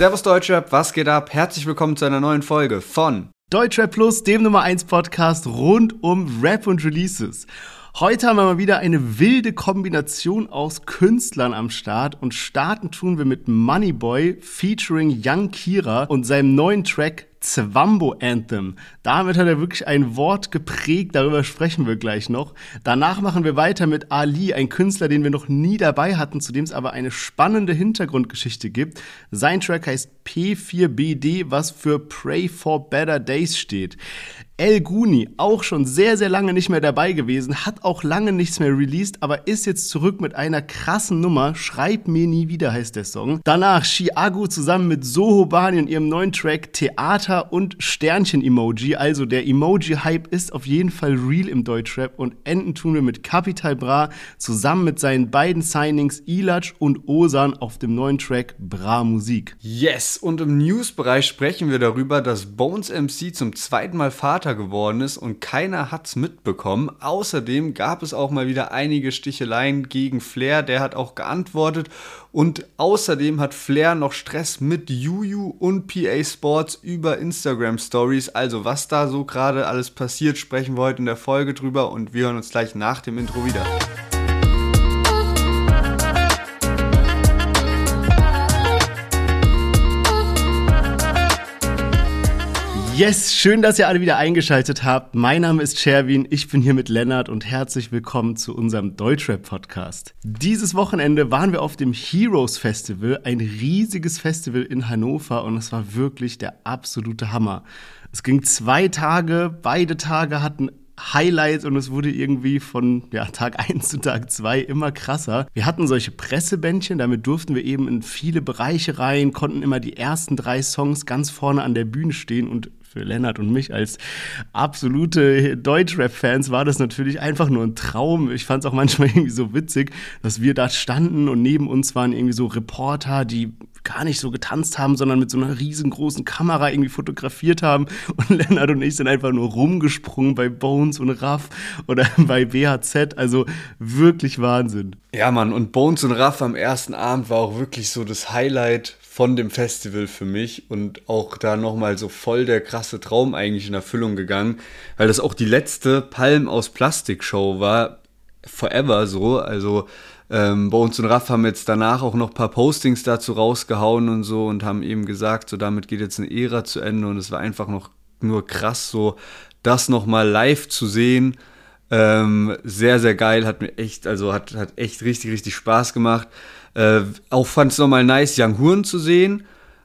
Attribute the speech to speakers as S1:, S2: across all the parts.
S1: Servus Deutschrap, was geht ab? Herzlich willkommen zu einer neuen Folge von
S2: Deutschrap Plus, dem Nummer 1 Podcast rund um Rap und Releases. Heute haben wir mal wieder eine wilde Kombination aus Künstlern am Start und starten tun wir mit Moneyboy featuring Young Kira und seinem neuen Track Zwambo Anthem. Damit hat er wirklich ein Wort geprägt, darüber sprechen wir gleich noch. Danach machen wir weiter mit Ali, ein Künstler, den wir noch nie dabei hatten, zu dem es aber eine spannende Hintergrundgeschichte gibt. Sein Track heißt P4BD, was für Pray for Better Days steht. El Guni, auch schon sehr, sehr lange nicht mehr dabei gewesen, hat auch lange nichts mehr released, aber ist jetzt zurück mit einer krassen Nummer. Schreib mir nie wieder heißt der Song. Danach Chiago zusammen mit Soho Bani und ihrem neuen Track Theater und Sternchen-Emoji. Also der Emoji-Hype ist auf jeden Fall real im Deutschrap und enden tun wir mit Capital Bra zusammen mit seinen beiden Signings Ilach und Osan auf dem neuen Track Bra Musik.
S1: Yes, und im News-Bereich sprechen wir darüber, dass Bones MC zum zweiten Mal Vater Vater geworden ist und keiner hat's mitbekommen. Außerdem gab es auch mal wieder einige Sticheleien gegen Flair, der hat auch geantwortet und außerdem hat Flair noch Stress mit Juju und PA Sports über Instagram Stories. Also was da so gerade alles passiert, sprechen wir heute in der Folge drüber und wir hören uns gleich nach dem Intro wieder.
S2: Yes, schön, dass ihr alle wieder eingeschaltet habt. Mein Name ist Sherwin, ich bin hier mit Lennart und herzlich willkommen zu unserem Deutschrap-Podcast. Dieses Wochenende waren wir auf dem Heroes Festival, ein riesiges Festival in Hannover und es war wirklich der absolute Hammer. Es ging zwei Tage, beide Tage hatten Highlights und es wurde irgendwie von ja, Tag 1 zu Tag 2 immer krasser. Wir hatten solche Pressebändchen, damit durften wir eben in viele Bereiche rein, konnten immer die ersten drei Songs ganz vorne an der Bühne stehen und für Lennart und mich als absolute Deutschrap-Fans war das natürlich einfach nur ein Traum. Ich fand es auch manchmal irgendwie so witzig, dass wir da standen und neben uns waren irgendwie so Reporter, die gar nicht so getanzt haben, sondern mit so einer riesengroßen Kamera irgendwie fotografiert haben. Und Lennart und ich sind einfach nur rumgesprungen bei Bones und Raff oder bei BHZ. Also wirklich Wahnsinn.
S1: Ja, Mann, und Bones und Raff am ersten Abend war auch wirklich so das Highlight von dem Festival für mich und auch da nochmal so voll der krasse Traum eigentlich in Erfüllung gegangen, weil das auch die letzte Palm aus Plastik Show war, forever so, also ähm, Bones und Raff haben jetzt danach auch noch ein paar Postings dazu rausgehauen und so und haben eben gesagt, so damit geht jetzt eine Ära zu Ende und es war einfach noch nur krass, so das nochmal live zu sehen. Ähm, sehr, sehr geil, hat mir echt, also hat, hat echt richtig, richtig Spaß gemacht. Äh, auch fand es nochmal nice, Young Huren zu sehen.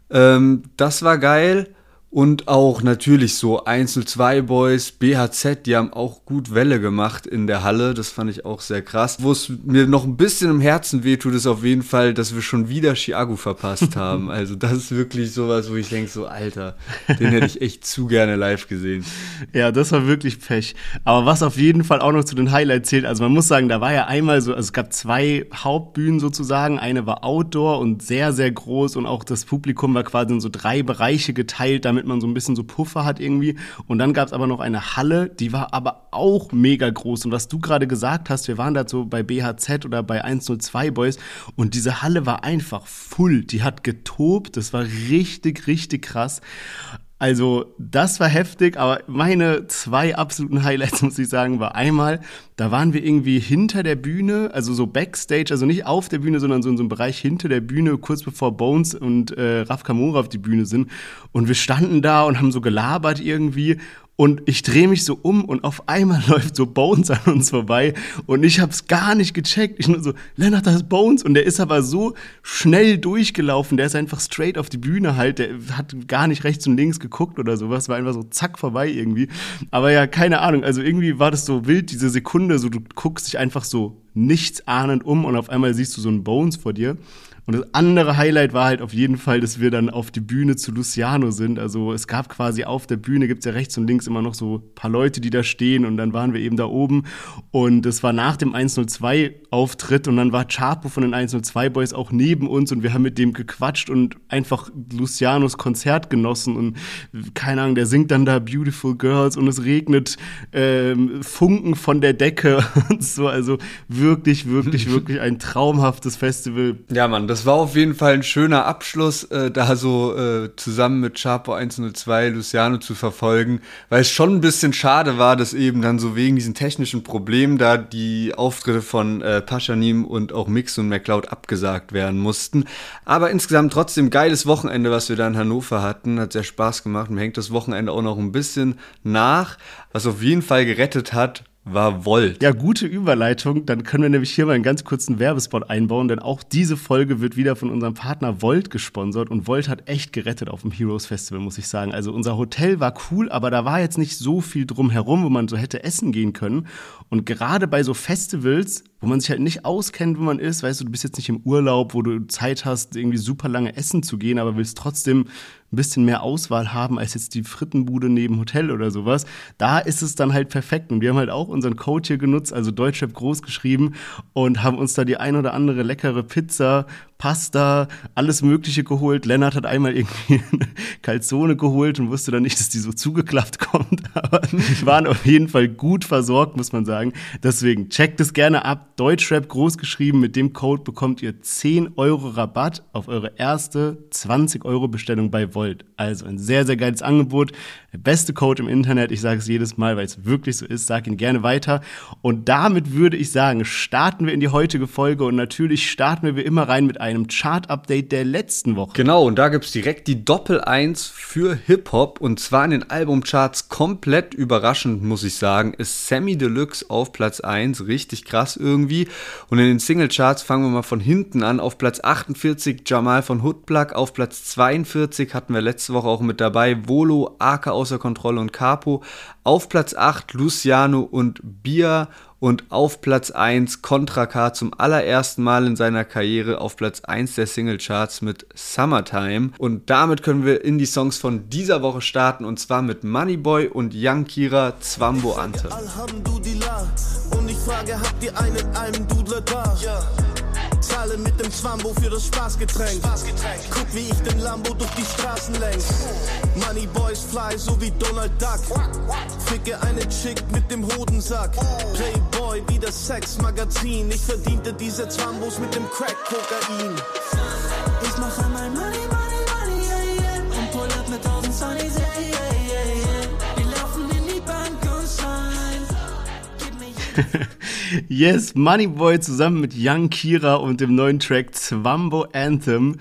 S1: Ähm, das war geil. Und auch natürlich so Einzel 2 Boys, BHZ, die haben auch gut Welle gemacht in der Halle. Das fand ich auch sehr krass. Wo es mir noch ein bisschen im Herzen wehtut, ist auf jeden Fall, dass wir schon wieder Chiago verpasst haben. Also das ist wirklich sowas, wo ich denke, so Alter, den hätte ich echt zu gerne live gesehen.
S2: Ja, das war wirklich Pech. Aber was auf jeden Fall auch noch zu den Highlights zählt, also man muss sagen, da war ja einmal so, also es gab zwei Hauptbühnen sozusagen. Eine war Outdoor und sehr, sehr groß und auch das Publikum war quasi in so drei Bereiche geteilt, damit damit man so ein bisschen so Puffer hat irgendwie. Und dann gab es aber noch eine Halle, die war aber auch mega groß. Und was du gerade gesagt hast, wir waren da so bei BHZ oder bei 102 Boys und diese Halle war einfach full. Die hat getobt. Das war richtig, richtig krass. Also, das war heftig, aber meine zwei absoluten Highlights, muss ich sagen, war einmal, da waren wir irgendwie hinter der Bühne, also so Backstage, also nicht auf der Bühne, sondern so in so einem Bereich hinter der Bühne, kurz bevor Bones und äh, Raf Kamora auf die Bühne sind. Und wir standen da und haben so gelabert irgendwie und ich drehe mich so um und auf einmal läuft so Bones an uns vorbei und ich hab's gar nicht gecheckt. Ich nur so, Lennart, das ist Bones. Und der ist aber so schnell durchgelaufen, der ist einfach straight auf die Bühne halt, der hat gar nicht rechts und links geguckt oder sowas, war einfach so zack vorbei irgendwie. Aber ja, keine Ahnung, also irgendwie war das so wild, diese Sekunde, so du guckst dich einfach so nichts ahnend um und auf einmal siehst du so einen Bones vor dir. Und das andere Highlight war halt auf jeden Fall, dass wir dann auf die Bühne zu Luciano sind. Also es gab quasi auf der Bühne, gibt's ja rechts und links immer noch so paar Leute, die da stehen und dann waren wir eben da oben. Und das war nach dem 102-Auftritt und dann war Chapo von den 102 Boys auch neben uns und wir haben mit dem gequatscht und einfach Lucianos Konzert genossen und keine Ahnung, der singt dann da Beautiful Girls und es regnet ähm, Funken von der Decke und so. Also wirklich, wirklich, wirklich ein traumhaftes Festival.
S1: Ja, Mann, das das war auf jeden Fall ein schöner Abschluss, äh, da so äh, zusammen mit Chapo 102 Luciano zu verfolgen, weil es schon ein bisschen schade war, dass eben dann so wegen diesen technischen Problemen da die Auftritte von äh, Paschanim und auch Mix und McCloud abgesagt werden mussten. Aber insgesamt trotzdem geiles Wochenende, was wir da in Hannover hatten, hat sehr Spaß gemacht. Mir hängt das Wochenende auch noch ein bisschen nach, was auf jeden Fall gerettet hat, war Volt.
S2: Ja, gute Überleitung. Dann können wir nämlich hier mal einen ganz kurzen Werbespot einbauen, denn auch diese Folge wird wieder von unserem Partner Volt gesponsert und Volt hat echt gerettet auf dem Heroes Festival, muss ich sagen. Also unser Hotel war cool, aber da war jetzt nicht so viel drumherum, wo man so hätte essen gehen können. Und gerade bei so Festivals, wo man sich halt nicht auskennt, wo man ist, weißt du, du bist jetzt nicht im Urlaub, wo du Zeit hast, irgendwie super lange essen zu gehen, aber willst trotzdem ein bisschen mehr Auswahl haben als jetzt die Frittenbude neben Hotel oder sowas, da ist es dann halt perfekt. Und wir haben halt auch unseren Code hier genutzt, also Deutschrap groß geschrieben und haben uns da die ein oder andere leckere Pizza Pasta, alles Mögliche geholt. Lennart hat einmal irgendwie eine Calzone geholt und wusste dann nicht, dass die so zugeklappt kommt. Aber waren auf jeden Fall gut versorgt, muss man sagen. Deswegen checkt es gerne ab. Deutschrap groß geschrieben. Mit dem Code bekommt ihr 10 Euro Rabatt auf eure erste 20 Euro Bestellung bei Volt. Also ein sehr, sehr geiles Angebot. Der beste Code im Internet. Ich sage es jedes Mal, weil es wirklich so ist. Sag ihn gerne weiter. Und damit würde ich sagen, starten wir in die heutige Folge. Und natürlich starten wir wie immer rein mit einem Chart-Update der letzten Woche.
S1: Genau, und da gibt es direkt die Doppel-1 für Hip-Hop. Und zwar in den Albumcharts komplett überraschend, muss ich sagen, ist Sammy Deluxe auf Platz 1. Richtig krass irgendwie. Und in den Single-Charts fangen wir mal von hinten an. Auf Platz 48 Jamal von Hoodplug. Auf Platz 42 hatten wir letzte Woche auch mit dabei Volo, Aka außer Kontrolle und Capo. Auf Platz 8 Luciano und Bia und auf Platz 1 Contra K zum allerersten Mal in seiner Karriere auf Platz 1 der Singlecharts mit Summertime. Und damit können wir in die Songs von dieser Woche starten und zwar mit Moneyboy und Young Kira Zwambo Ante. Ich frage, habt ihr einen Almdudler da? Ja. Zahle mit dem Zwambo für das Spaßgetränk. Spaßgetränk. Guck, wie ich den Lambo durch die Straßen lenk. Money Boys fly, so wie Donald Duck. Ficke eine Chick mit dem Hodensack. Playboy wie das Sexmagazin. Ich verdiente diese Zwambos mit dem Crack-Kokain. Ich mache mein Money, Money, Money, yeah, yeah. Und pull up mit tausend Sunnies, yeah, yeah, yeah, yeah. Wir laufen in die Bank und shine.
S2: Yes, Moneyboy zusammen mit Young Kira und dem neuen Track Zwambo Anthem.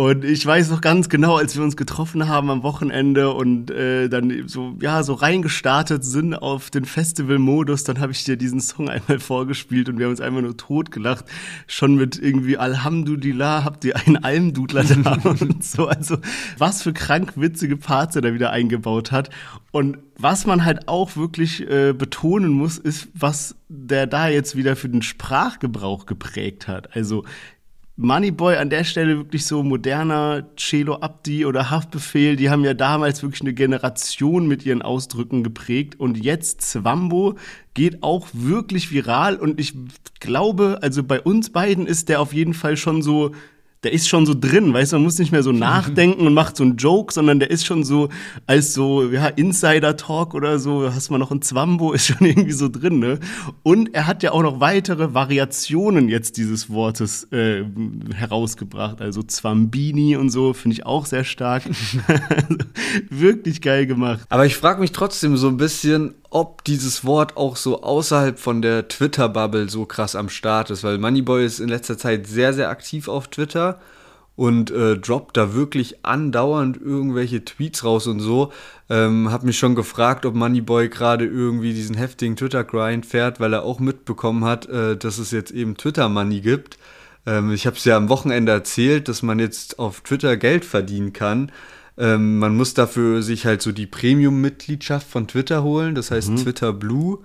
S2: Und ich weiß noch ganz genau, als wir uns getroffen haben am Wochenende und äh, dann so, ja, so reingestartet sind auf den Festival-Modus, dann habe ich dir diesen Song einmal vorgespielt und wir haben uns einfach nur totgelacht. Schon mit irgendwie Alhamdulillah habt ihr einen Almdudler da und so. Also, was für krank witzige Parts er da wieder eingebaut hat. Und was man halt auch wirklich äh, betonen muss, ist, was der da jetzt wieder für den Sprachgebrauch geprägt hat. Also Moneyboy an der Stelle wirklich so moderner Celo Abdi oder Haftbefehl, die haben ja damals wirklich eine Generation mit ihren Ausdrücken geprägt. Und jetzt Zwambo geht auch wirklich viral. Und ich glaube, also bei uns beiden ist der auf jeden Fall schon so der ist schon so drin, weißt du, man muss nicht mehr so nachdenken und macht so einen Joke, sondern der ist schon so als so, ja, Insider-Talk oder so, hast mal noch ein Zwambo, ist schon irgendwie so drin, ne? Und er hat ja auch noch weitere Variationen jetzt dieses Wortes äh, herausgebracht, also Zwambini und so, finde ich auch sehr stark. Wirklich geil gemacht.
S1: Aber ich frage mich trotzdem so ein bisschen, ob dieses Wort auch so außerhalb von der Twitter-Bubble so krass am Start ist, weil Moneyboy ist in letzter Zeit sehr, sehr aktiv auf Twitter und äh, droppt da wirklich andauernd irgendwelche Tweets raus und so. Ähm, hab mich schon gefragt, ob Moneyboy gerade irgendwie diesen heftigen Twitter-Grind fährt, weil er auch mitbekommen hat, äh, dass es jetzt eben Twitter-Money gibt. Ähm, ich habe es ja am Wochenende erzählt, dass man jetzt auf Twitter Geld verdienen kann. Ähm, man muss dafür sich halt so die Premium-Mitgliedschaft von Twitter holen, das heißt mhm. Twitter Blue.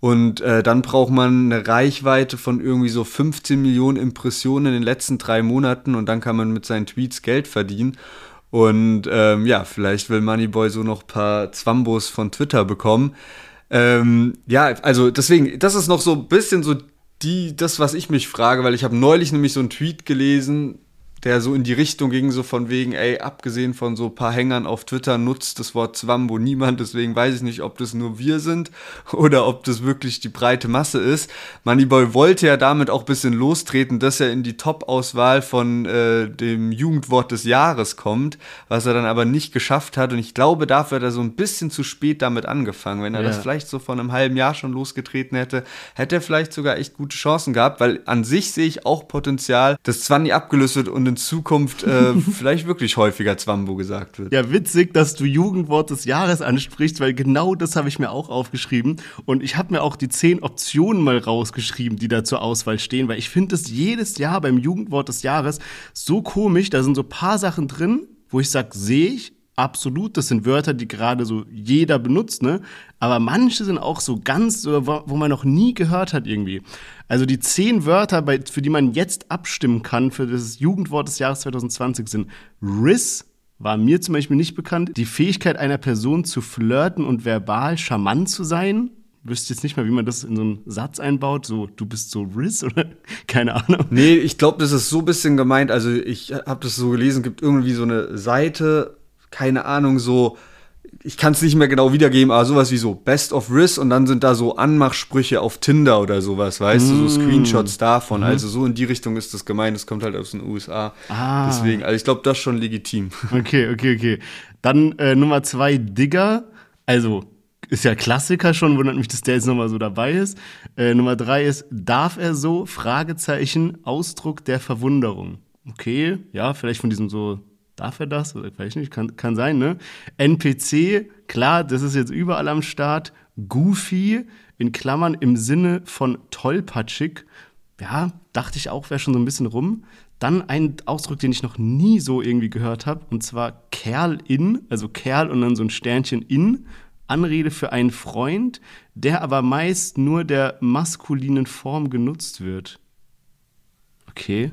S1: Und äh, dann braucht man eine Reichweite von irgendwie so 15 Millionen Impressionen in den letzten drei Monaten und dann kann man mit seinen Tweets Geld verdienen. Und ähm, ja, vielleicht will Moneyboy so noch ein paar Zwambos von Twitter bekommen. Ähm, ja, also deswegen, das ist noch so ein bisschen so die, das, was ich mich frage, weil ich habe neulich nämlich so einen Tweet gelesen, der so in die Richtung ging, so von wegen, ey, abgesehen von so ein paar Hängern auf Twitter nutzt das Wort Zwambo niemand, deswegen weiß ich nicht, ob das nur wir sind oder ob das wirklich die breite Masse ist. Moneyboy wollte ja damit auch ein bisschen lostreten, dass er in die Top-Auswahl von äh, dem Jugendwort des Jahres kommt, was er dann aber nicht geschafft hat und ich glaube, dafür hat er so ein bisschen zu spät damit angefangen. Wenn er ja. das vielleicht so vor einem halben Jahr schon losgetreten hätte, hätte er vielleicht sogar echt gute Chancen gehabt, weil an sich sehe ich auch Potenzial, dass Zwanni abgelöst wird und in Zukunft äh, vielleicht wirklich häufiger Zwambo gesagt wird.
S2: Ja, witzig, dass du Jugendwort des Jahres ansprichst, weil genau das habe ich mir auch aufgeschrieben. Und ich habe mir auch die zehn Optionen mal rausgeschrieben, die da zur Auswahl stehen, weil ich finde es jedes Jahr beim Jugendwort des Jahres so komisch. Da sind so paar Sachen drin, wo ich sage, sehe ich, absolut, das sind Wörter, die gerade so jeder benutzt, ne? Aber manche sind auch so ganz, wo man noch nie gehört hat irgendwie. Also die zehn Wörter, für die man jetzt abstimmen kann für das Jugendwort des Jahres 2020 sind Riss, war mir zum Beispiel nicht bekannt. Die Fähigkeit einer Person zu flirten und verbal charmant zu sein. Wüsste jetzt nicht mal, wie man das in so einen Satz einbaut. So, du bist so Riss oder keine Ahnung.
S1: Nee, ich glaube, das ist so ein bisschen gemeint. Also ich habe das so gelesen, gibt irgendwie so eine Seite, keine Ahnung, so ich kann es nicht mehr genau wiedergeben, aber sowas wie so Best of Riss und dann sind da so Anmachsprüche auf Tinder oder sowas, weißt mm. du, so mm. Screenshots davon. Mhm. Also so in die Richtung ist das gemeint, das kommt halt aus den USA. Ah. Deswegen, also ich glaube, das ist schon legitim.
S2: Okay, okay, okay. Dann äh, Nummer zwei, Digger. Also ist ja Klassiker schon, wundert mich, dass der jetzt nochmal so dabei ist. Äh, Nummer drei ist, darf er so? Fragezeichen, Ausdruck der Verwunderung. Okay, ja, vielleicht von diesem so Darf er das? Vielleicht nicht, kann, kann sein, ne? NPC, klar, das ist jetzt überall am Start. Goofy, in Klammern im Sinne von tollpatschig. Ja, dachte ich auch, wäre schon so ein bisschen rum. Dann ein Ausdruck, den ich noch nie so irgendwie gehört habe, und zwar Kerl in, also Kerl und dann so ein Sternchen in. Anrede für einen Freund, der aber meist nur der maskulinen Form genutzt wird. Okay,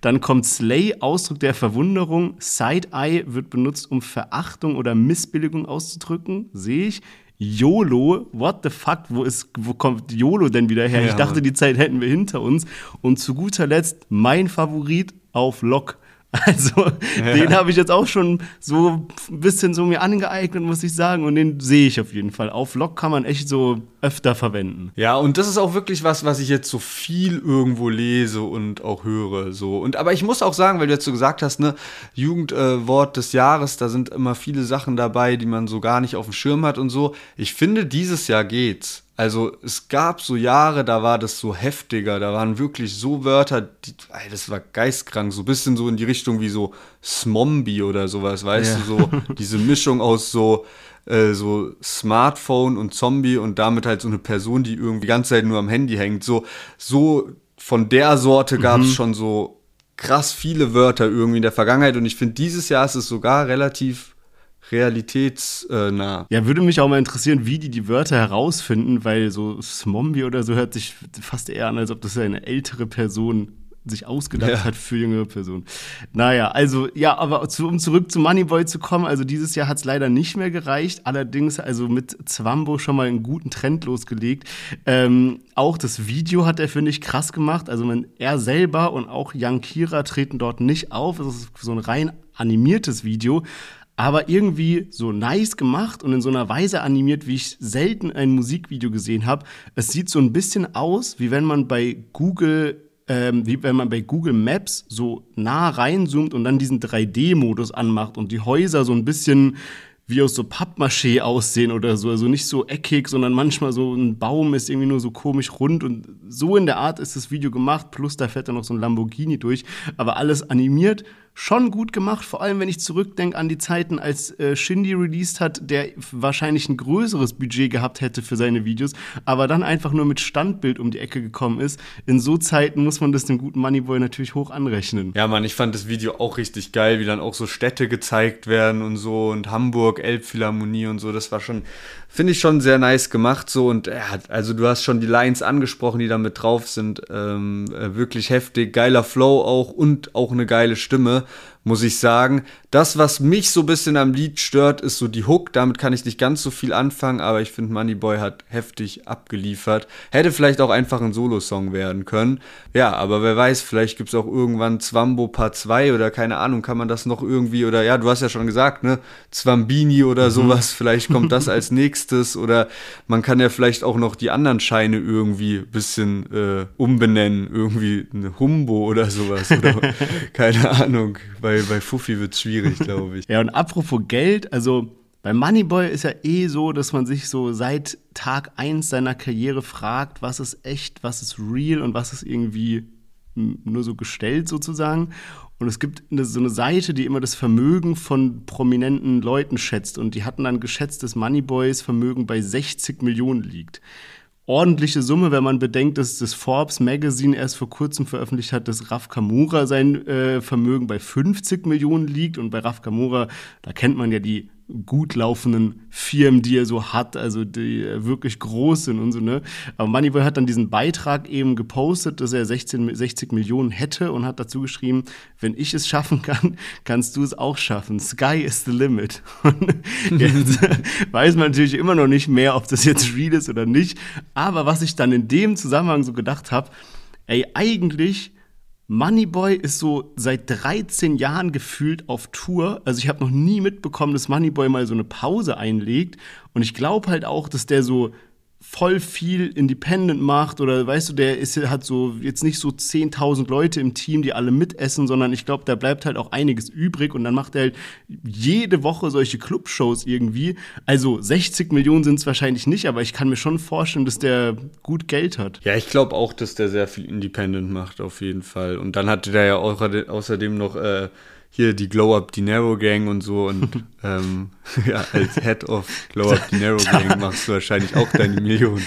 S2: dann kommt Slay, Ausdruck der Verwunderung. Side-Eye wird benutzt, um Verachtung oder Missbilligung auszudrücken. Sehe ich. YOLO, what the fuck, wo, ist, wo kommt YOLO denn wieder her? Ja, ich dachte, die Zeit hätten wir hinter uns. Und zu guter Letzt mein Favorit auf Lock. Also, ja. den habe ich jetzt auch schon so ein bisschen so mir angeeignet, muss ich sagen. Und den sehe ich auf jeden Fall. Auf Log kann man echt so öfter verwenden.
S1: Ja, und das ist auch wirklich was, was ich jetzt so viel irgendwo lese und auch höre. So. Und aber ich muss auch sagen, weil du jetzt so gesagt hast, ne, Jugendwort äh, des Jahres, da sind immer viele Sachen dabei, die man so gar nicht auf dem Schirm hat und so. Ich finde, dieses Jahr geht's. Also es gab so Jahre, da war das so heftiger, da waren wirklich so Wörter, die, ey, das war geistkrank, so ein bisschen so in die Richtung wie so Smombie oder sowas, weißt ja. du, so diese Mischung aus so, äh, so Smartphone und Zombie und damit halt so eine Person, die irgendwie die ganze Zeit nur am Handy hängt. So, so von der Sorte gab es mhm. schon so krass viele Wörter irgendwie in der Vergangenheit und ich finde, dieses Jahr ist es sogar relativ realitätsnah.
S2: Ja, würde mich auch mal interessieren, wie die die Wörter herausfinden, weil so Smombie oder so hört sich fast eher an, als ob das eine ältere Person sich ausgedacht ja. hat für jüngere Personen. Naja, also ja, aber zu, um zurück zu Moneyboy zu kommen, also dieses Jahr hat es leider nicht mehr gereicht. Allerdings also mit Zwambo schon mal einen guten Trend losgelegt. Ähm, auch das Video hat er, finde ich, krass gemacht. Also man, er selber und auch Young Kira treten dort nicht auf. Es ist so ein rein animiertes Video aber irgendwie so nice gemacht und in so einer Weise animiert, wie ich selten ein Musikvideo gesehen habe. Es sieht so ein bisschen aus, wie wenn man bei Google ähm, wie wenn man bei Google Maps so nah reinzoomt und dann diesen 3D-Modus anmacht und die Häuser so ein bisschen wie aus so Pappmaché aussehen oder so. Also nicht so eckig, sondern manchmal so ein Baum ist irgendwie nur so komisch rund und so in der Art ist das Video gemacht. Plus da fährt dann noch so ein Lamborghini durch. Aber alles animiert schon gut gemacht, vor allem wenn ich zurückdenke an die Zeiten, als äh, Shindy released hat, der wahrscheinlich ein größeres Budget gehabt hätte für seine Videos, aber dann einfach nur mit Standbild um die Ecke gekommen ist. In so Zeiten muss man das dem guten Moneyboy natürlich hoch anrechnen.
S1: Ja, Mann, ich fand das Video auch richtig geil, wie dann auch so Städte gezeigt werden und so und Hamburg, Elbphilharmonie und so. Das war schon, finde ich schon sehr nice gemacht so und er hat, also du hast schon die Lines angesprochen, die da mit drauf sind. Ähm, äh, wirklich heftig, geiler Flow auch und auch eine geile Stimme muss ich sagen. Das, was mich so ein bisschen am Lied stört, ist so die Hook. Damit kann ich nicht ganz so viel anfangen, aber ich finde, Moneyboy hat heftig abgeliefert. Hätte vielleicht auch einfach ein Solo-Song werden können. Ja, aber wer weiß, vielleicht gibt es auch irgendwann Zwambo Part 2 oder keine Ahnung, kann man das noch irgendwie, oder ja, du hast ja schon gesagt, ne, Zwambini oder mhm. sowas, vielleicht kommt das als nächstes oder man kann ja vielleicht auch noch die anderen Scheine irgendwie ein bisschen äh, umbenennen, irgendwie eine Humbo oder sowas oder keine Ahnung, bei, bei Fuffi wird es schwierig, glaube ich.
S2: Ja, und apropos Geld, also bei Moneyboy ist ja eh so, dass man sich so seit Tag 1 seiner Karriere fragt, was ist echt, was ist real und was ist irgendwie nur so gestellt sozusagen. Und es gibt eine, so eine Seite, die immer das Vermögen von prominenten Leuten schätzt. Und die hatten dann geschätzt, dass Moneyboys Vermögen bei 60 Millionen liegt ordentliche Summe, wenn man bedenkt, dass das Forbes Magazine erst vor kurzem veröffentlicht hat, dass Raf Kamura sein äh, Vermögen bei 50 Millionen liegt. Und bei Raf Kamura, da kennt man ja die gut laufenden Firmen, die er so hat, also die wirklich groß sind und so, ne? Aber Moneyboy hat dann diesen Beitrag eben gepostet, dass er 16, 60 Millionen hätte und hat dazu geschrieben, wenn ich es schaffen kann, kannst du es auch schaffen. Sky is the limit. Und jetzt weiß man natürlich immer noch nicht mehr, ob das jetzt real ist oder nicht. Aber was ich dann in dem Zusammenhang so gedacht habe, ey, eigentlich Moneyboy ist so seit 13 Jahren gefühlt auf Tour. Also ich habe noch nie mitbekommen, dass Moneyboy mal so eine Pause einlegt. Und ich glaube halt auch, dass der so voll viel Independent macht oder weißt du, der ist, hat so jetzt nicht so 10.000 Leute im Team, die alle mitessen, sondern ich glaube, da bleibt halt auch einiges übrig und dann macht er halt jede Woche solche Clubshows irgendwie. Also 60 Millionen sind es wahrscheinlich nicht, aber ich kann mir schon vorstellen, dass der gut Geld hat.
S1: Ja, ich glaube auch, dass der sehr viel Independent macht, auf jeden Fall. Und dann hatte der ja auch außerdem noch äh, hier die Glow Up Dinero Gang und so und ähm, ja, als Head of Glow Up Dinero Gang machst du wahrscheinlich auch deine Millionen.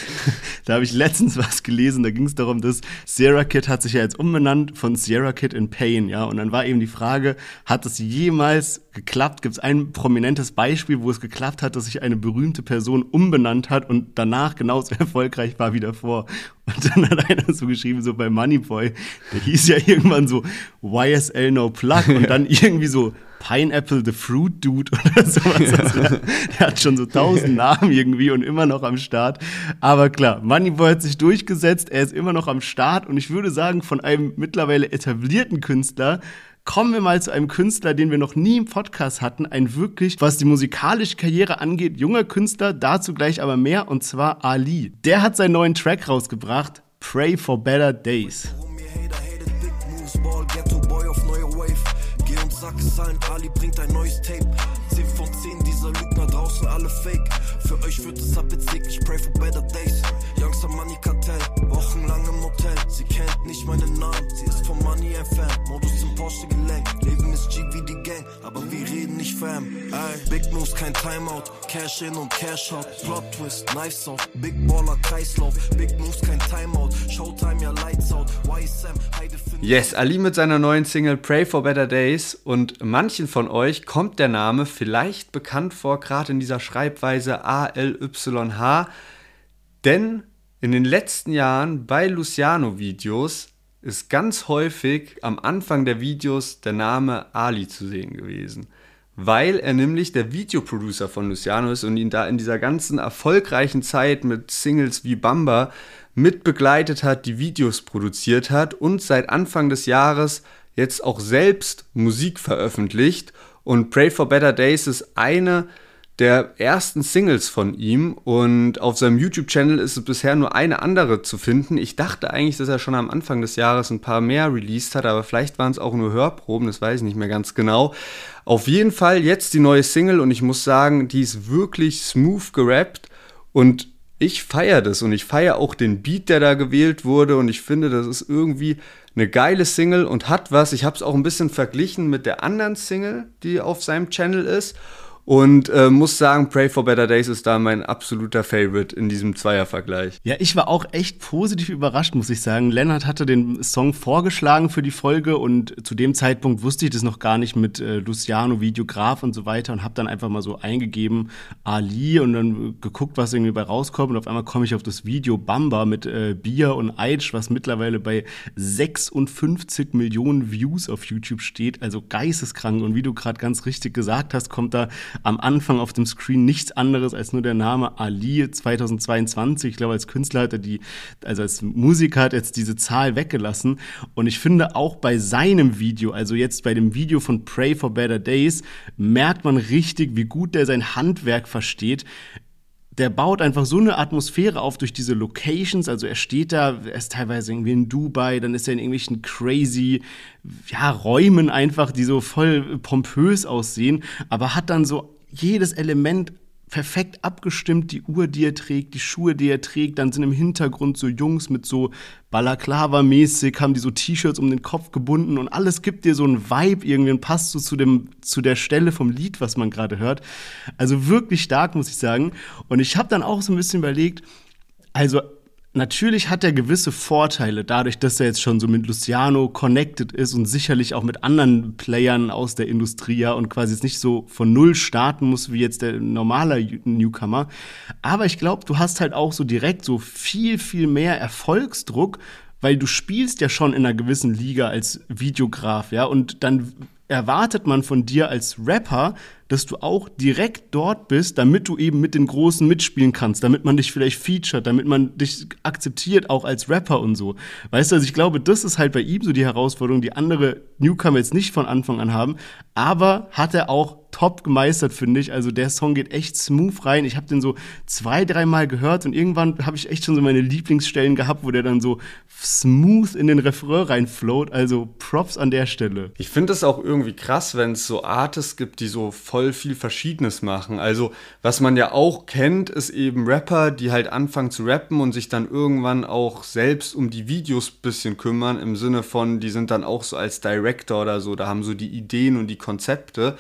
S2: Da habe ich letztens was gelesen, da ging es darum, dass Sierra Kid hat sich ja jetzt umbenannt von Sierra Kid in Pain, ja, und dann war eben die Frage, hat es jemals geklappt? Gibt es ein prominentes Beispiel, wo es geklappt hat, dass sich eine berühmte Person umbenannt hat und danach genauso erfolgreich war wie davor? Und dann hat einer so geschrieben, so bei Moneyboy, der hieß ja irgendwann so YSL No Plug und dann irgendwie so Pineapple the Fruit Dude oder sowas. Also, der hat schon so tausend Namen irgendwie und immer noch am Start. Aber klar, Moneyboy hat sich durchgesetzt, er ist immer noch am Start und ich würde sagen, von einem mittlerweile etablierten Künstler kommen wir mal zu einem Künstler, den wir noch nie im Podcast hatten. Ein wirklich, was die musikalische Karriere angeht, junger Künstler. Dazu gleich aber mehr und zwar Ali. Der hat seinen neuen Track rausgebracht. Pray for Better Days. Ali bringt ein neues Tape. 10 von 10 dieser Lügner draußen, alle fake. Für euch wird es abwitzig, ich pray for better days. Youngster Money Kartell, wochenlang im Hotel. Sie kennt nicht meinen Namen, sie ist vom Money ein Fan. Modus im Porsche gelenkt, Leben ist wie die Gang, aber wir reden nicht Fam. Ey, Big Moves, kein Timeout, Cash in und Cash out. Plot Twist, Knives out, Big Baller Kreislauf. Big Moves, kein Timeout, Showtime, ja Lights out. YSM, Heide
S1: Yes, Ali mit seiner neuen Single Pray for Better Days und manchen von euch kommt der Name vielleicht bekannt vor, gerade in dieser Schreibweise A-L-Y-H. Denn in den letzten Jahren bei Luciano-Videos ist ganz häufig am Anfang der Videos der Name Ali zu sehen gewesen. Weil er nämlich der Videoproducer von Luciano ist und ihn da in dieser ganzen erfolgreichen Zeit mit Singles wie Bamba mitbegleitet hat, die Videos produziert hat und seit Anfang des Jahres jetzt auch selbst Musik veröffentlicht. Und Pray for Better Days ist eine der ersten Singles von ihm und auf seinem YouTube-Channel ist es bisher nur eine andere zu finden. Ich dachte eigentlich, dass er schon am Anfang des Jahres ein paar mehr released hat, aber vielleicht waren es auch nur Hörproben, das weiß ich nicht mehr ganz genau. Auf jeden Fall jetzt die neue Single und ich muss sagen, die ist wirklich smooth gerappt und ich feiere das und ich feiere auch den Beat, der da gewählt wurde und ich finde, das ist irgendwie eine geile Single und hat was. Ich habe es auch ein bisschen verglichen mit der anderen Single, die auf seinem Channel ist Und äh, muss sagen, Pray for Better Days ist da mein absoluter Favorite in diesem Zweiervergleich.
S2: Ja, ich war auch echt positiv überrascht, muss ich sagen. Lennart hatte den Song vorgeschlagen für die Folge und zu dem Zeitpunkt wusste ich das noch gar nicht mit äh, Luciano, Videograf und so weiter und habe dann einfach mal so eingegeben Ali und dann geguckt, was irgendwie bei rauskommt und auf einmal komme ich auf das Video Bamba mit äh, Bier und Eitsch, was mittlerweile bei 56 Millionen Views auf YouTube steht, also geisteskrank und wie du gerade ganz richtig gesagt hast, kommt da am Anfang auf dem Screen nichts anderes als nur der Name Ali 2022. Ich glaube, als Künstler hat er die, also als Musiker hat er jetzt diese Zahl weggelassen. Und ich finde auch bei seinem Video, also jetzt bei dem Video von Pray for Better Days, merkt man richtig, wie gut der sein Handwerk versteht der baut einfach so eine Atmosphäre auf durch diese Locations. Also er steht da, er ist teilweise irgendwie in Dubai, dann ist er in irgendwelchen crazy, ja, Räumen einfach, die so voll pompös aussehen, aber hat dann so jedes Element perfekt abgestimmt, die Uhr, die er trägt, die Schuhe, die er trägt, dann sind im Hintergrund so Jungs mit so Balaklava-mäßig, haben die so T-Shirts um den Kopf gebunden und alles gibt dir so einen Vibe irgendwie und passt so zu, dem, zu der Stelle vom Lied, was man gerade hört. Also wirklich stark, muss ich sagen. Und ich habe dann auch so ein bisschen überlegt, also Natürlich hat er gewisse Vorteile, dadurch, dass er jetzt schon so mit Luciano connected ist und sicherlich auch mit anderen Playern aus der Industrie ja und quasi jetzt nicht so von Null starten muss wie jetzt der normale Newcomer. Aber ich glaube, du hast halt auch so direkt so viel, viel mehr Erfolgsdruck, weil du spielst ja schon in einer gewissen Liga als Videograf, ja, und dann erwartet man von dir als Rapper, dass du auch direkt dort bist, damit du eben mit den Großen mitspielen kannst, damit man dich vielleicht featured, damit man dich akzeptiert, auch als Rapper und so. Weißt du, also ich glaube, das ist halt bei ihm so die Herausforderung, die andere Newcomer jetzt nicht von Anfang an haben, aber hat er auch top gemeistert, finde ich. Also der Song geht echt smooth rein. Ich habe den so zwei, dreimal gehört und irgendwann habe ich echt schon so meine Lieblingsstellen gehabt, wo der dann so smooth in den Refrain reinfloat. Also Props an der Stelle.
S1: Ich finde es auch irgendwie krass, wenn es so Artists gibt, die so voll viel Verschiedenes machen. Also was man ja auch kennt, ist eben Rapper, die halt anfangen zu rappen und sich dann irgendwann auch selbst um die Videos ein bisschen kümmern, im Sinne von, die sind dann auch so als Director oder so, da haben so die Ideen und die Konzepte.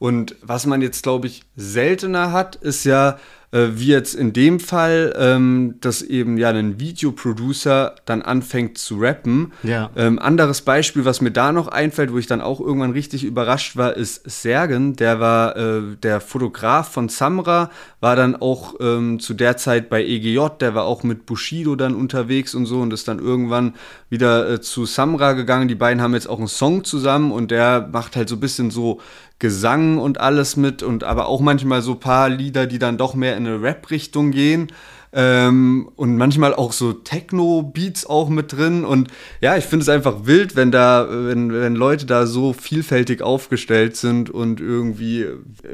S1: Und was man jetzt, glaube ich, seltener hat, ist ja, äh, wie jetzt in dem Fall, ähm, dass eben ja ein Videoproducer dann anfängt zu rappen. Ja. Ähm, anderes Beispiel, was mir da noch einfällt, wo ich dann auch irgendwann richtig überrascht war, ist Sergen. Der war äh, der Fotograf von Samra, war dann auch ähm, zu der Zeit bei EGJ, der war auch mit Bushido dann unterwegs und so und ist dann irgendwann wieder äh, zu Samra gegangen. Die beiden haben jetzt auch einen Song zusammen und der macht halt so ein bisschen so Gesang und alles mit und aber auch manchmal so paar Lieder, die dann doch mehr in eine Rap-Richtung gehen. Ähm, und manchmal auch so Techno-Beats auch mit drin. Und ja, ich finde es einfach wild, wenn da, wenn, wenn Leute da so vielfältig aufgestellt sind und irgendwie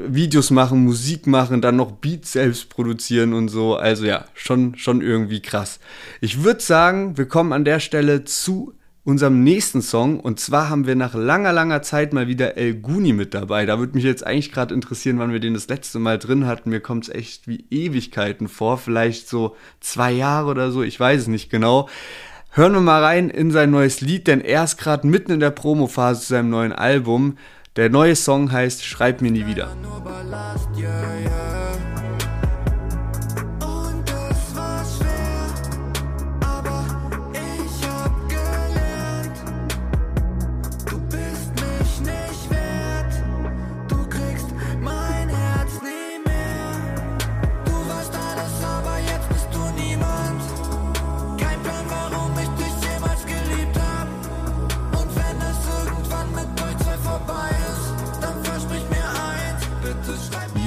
S1: Videos machen, Musik machen, dann noch Beats selbst produzieren und so. Also ja, schon, schon irgendwie krass. Ich würde sagen, wir kommen an der Stelle zu unserem nächsten Song. Und zwar haben wir nach langer, langer Zeit mal wieder El Guni mit dabei. Da würde mich jetzt eigentlich gerade interessieren, wann wir den das letzte Mal drin hatten. Mir kommt es echt wie Ewigkeiten vor. Vielleicht so zwei Jahre oder so. Ich weiß es nicht genau. Hören wir mal rein in sein neues Lied, denn er ist gerade mitten in der Promophase zu seinem neuen Album. Der neue Song heißt Schreib mir nie wieder.